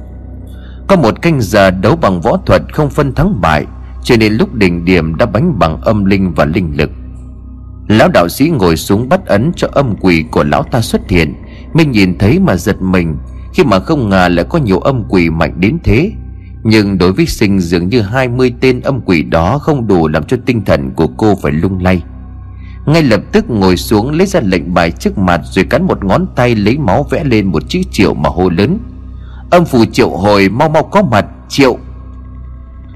Có một canh giờ đấu bằng võ thuật không phân thắng bại, Cho nên lúc đỉnh điểm đã bánh bằng âm linh và linh lực. Lão đạo sĩ ngồi xuống bắt ấn cho âm quỷ của lão ta xuất hiện. Mình nhìn thấy mà giật mình, Khi mà không ngờ lại có nhiều âm quỷ mạnh đến thế. Nhưng đối với sinh dường như 20 tên âm quỷ đó không đủ làm cho tinh thần của cô phải lung lay. Ngay lập tức ngồi xuống lấy ra lệnh bài trước mặt Rồi cắn một ngón tay lấy máu vẽ lên một chữ triệu mà hô lớn. Âm phù triệu hồi, mau mau có mặt, triệu.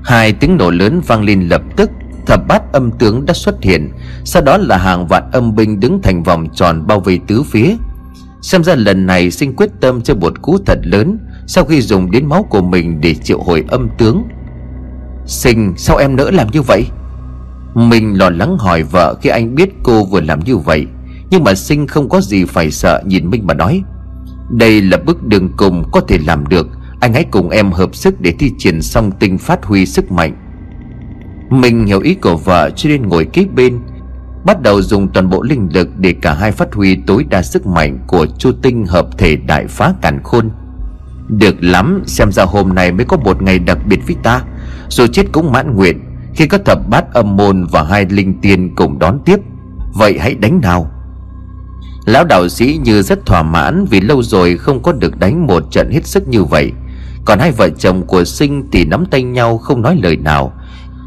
Hai tiếng nổ lớn vang lên lập tức, Thập bát âm tướng đã xuất hiện, Sau đó là hàng vạn âm binh đứng thành vòng tròn bao vây tứ phía. Xem ra lần này sinh quyết tâm cho một cú thật lớn, sau khi dùng đến máu của mình để triệu hồi âm tướng. Sinh, sao em nỡ làm như vậy? Mình lo lắng hỏi vợ khi anh biết cô vừa làm như vậy, Nhưng mà Sinh không có gì phải sợ nhìn Minh mà nói, Đây là bước đường cùng có thể làm được, Anh hãy cùng em hợp sức để thi triển song tinh phát huy sức mạnh. Mình hiểu ý của vợ cho nên ngồi kế bên, Bắt đầu dùng toàn bộ linh lực để cả hai phát huy tối đa sức mạnh của chu tinh hợp thể đại phá càn khôn. Được lắm, Xem ra hôm nay mới có một ngày đặc biệt với ta, dù chết cũng mãn nguyện. Khi có thập bát âm môn và hai linh tiên cùng đón tiếp, Vậy hãy đánh nào. Lão đạo sĩ như rất thỏa mãn Vì lâu rồi không có được đánh một trận hết sức như vậy. Còn hai vợ chồng của sinh thì nắm tay nhau không nói lời nào.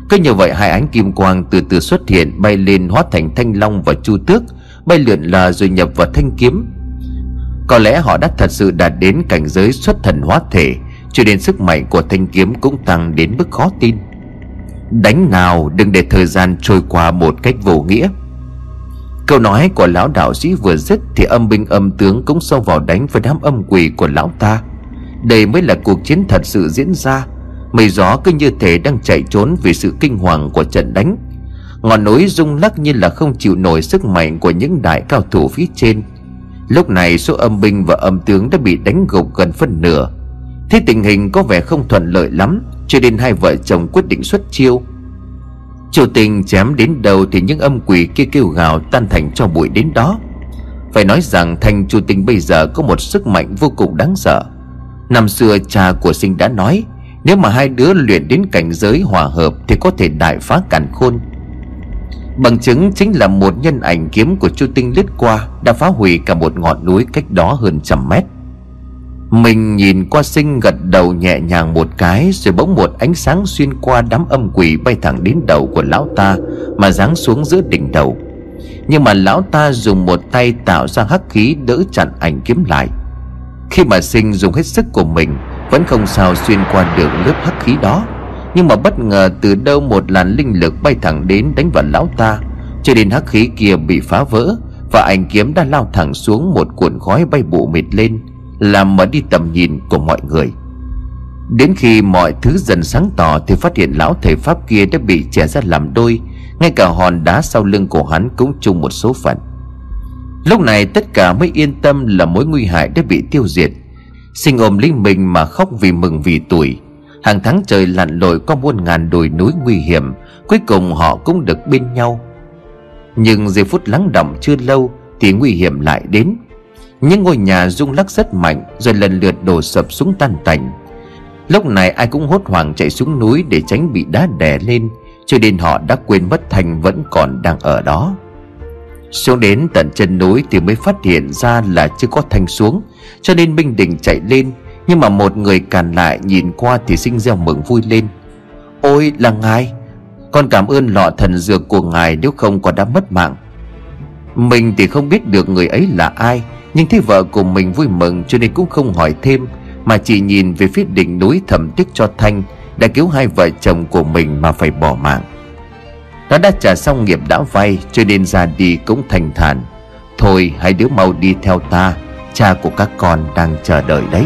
Cứ như vậy hai ánh kim quang từ từ xuất hiện, bay lên hóa thành thanh long và chu tước, Bay lượn lờ rồi nhập vào thanh kiếm. Có lẽ họ đã thật sự đạt đến cảnh giới xuất thần hóa thể, Cho nên sức mạnh của thanh kiếm cũng tăng đến mức khó tin. Đánh nào đừng để thời gian trôi qua một cách vô nghĩa. Câu nói của lão đạo sĩ vừa dứt Thì âm binh âm tướng cũng xông vào đánh với đám âm quỷ của lão ta. Đây mới là cuộc chiến thật sự diễn ra. Mây gió cứ như thể đang chạy trốn Vì sự kinh hoàng của trận đánh. Ngọn núi rung lắc như là không chịu nổi sức mạnh Của những đại cao thủ phía trên. Lúc này số âm binh và âm tướng đã bị đánh gục gần phân nửa. Thế tình hình có vẻ không thuận lợi lắm. Cho nên hai vợ chồng quyết định xuất chiêu. Chủ tình chém đến đâu Thì những âm quỷ kia kêu gào tan thành cho bụi đến đó. Phải nói rằng thành chủ tình bây giờ Có một sức mạnh vô cùng đáng sợ. Năm xưa cha của sinh đã nói, Nếu mà hai đứa luyện đến cảnh giới hòa hợp Thì có thể đại phá càn khôn. Bằng chứng chính là một nhân ảnh kiếm của Chu Tinh lướt qua Đã phá hủy cả một ngọn núi cách đó hơn trăm mét mình nhìn qua sinh gật đầu nhẹ nhàng một cái, Rồi bỗng một ánh sáng xuyên qua đám âm quỷ bay thẳng đến đầu của lão ta, Mà giáng xuống giữa đỉnh đầu. Nhưng mà lão ta dùng một tay tạo ra hắc khí đỡ chặn ảnh kiếm lại. Khi mà sinh dùng hết sức của mình, Vẫn không sao xuyên qua được lớp hắc khí đó. Nhưng mà bất ngờ từ đâu một làn linh lực bay thẳng đến đánh vào lão ta, Cho đến hắc khí kia bị phá vỡ, Và ảnh kiếm đã lao thẳng xuống một cuộn khói bay bụ mịt lên làm mở đi tầm nhìn của mọi người. Đến khi mọi thứ dần sáng tỏ Thì phát hiện lão thầy Pháp kia đã bị chẻ ra làm đôi, Ngay cả hòn đá sau lưng của hắn cũng chung một số phận. Lúc này tất cả mới yên tâm là mối nguy hại đã bị tiêu diệt. Sinh ôm linh mình mà khóc vì mừng vì tuổi. Hàng tháng trời lặn lội qua muôn ngàn đồi núi nguy hiểm, Cuối cùng họ cũng được bên nhau. Nhưng giây phút lắng động chưa lâu Thì nguy hiểm lại đến những ngôi nhà rung lắc rất mạnh, Rồi lần lượt đổ sập xuống tan tành. Lúc này ai cũng hốt hoảng chạy xuống núi Để tránh bị đá đè lên, Cho nên họ đã quên mất Thành vẫn còn đang ở đó. Xuống đến tận chân núi Thì mới phát hiện ra là chưa có Thanh xuống, Cho nên Minh Đình chạy lên, Nhưng mà một người càn lại nhìn qua Thì sinh ra mừng vui lên. Ôi là ngài, Con cảm ơn lọ thần dược của ngài Nếu không còn đã mất mạng. Mình thì không biết được người ấy là ai nhưng thấy vợ của mình vui mừng cho nên cũng không hỏi thêm, Mà chỉ nhìn về phía đỉnh núi thầm tiếc cho Thanh Đã cứu hai vợ chồng của mình mà phải bỏ mạng. Nó đã trả xong nghiệp đã vay, cho nên ra đi cũng thành thản. Thôi, hai đứa mau đi theo ta, Cha của các con đang chờ đợi đấy.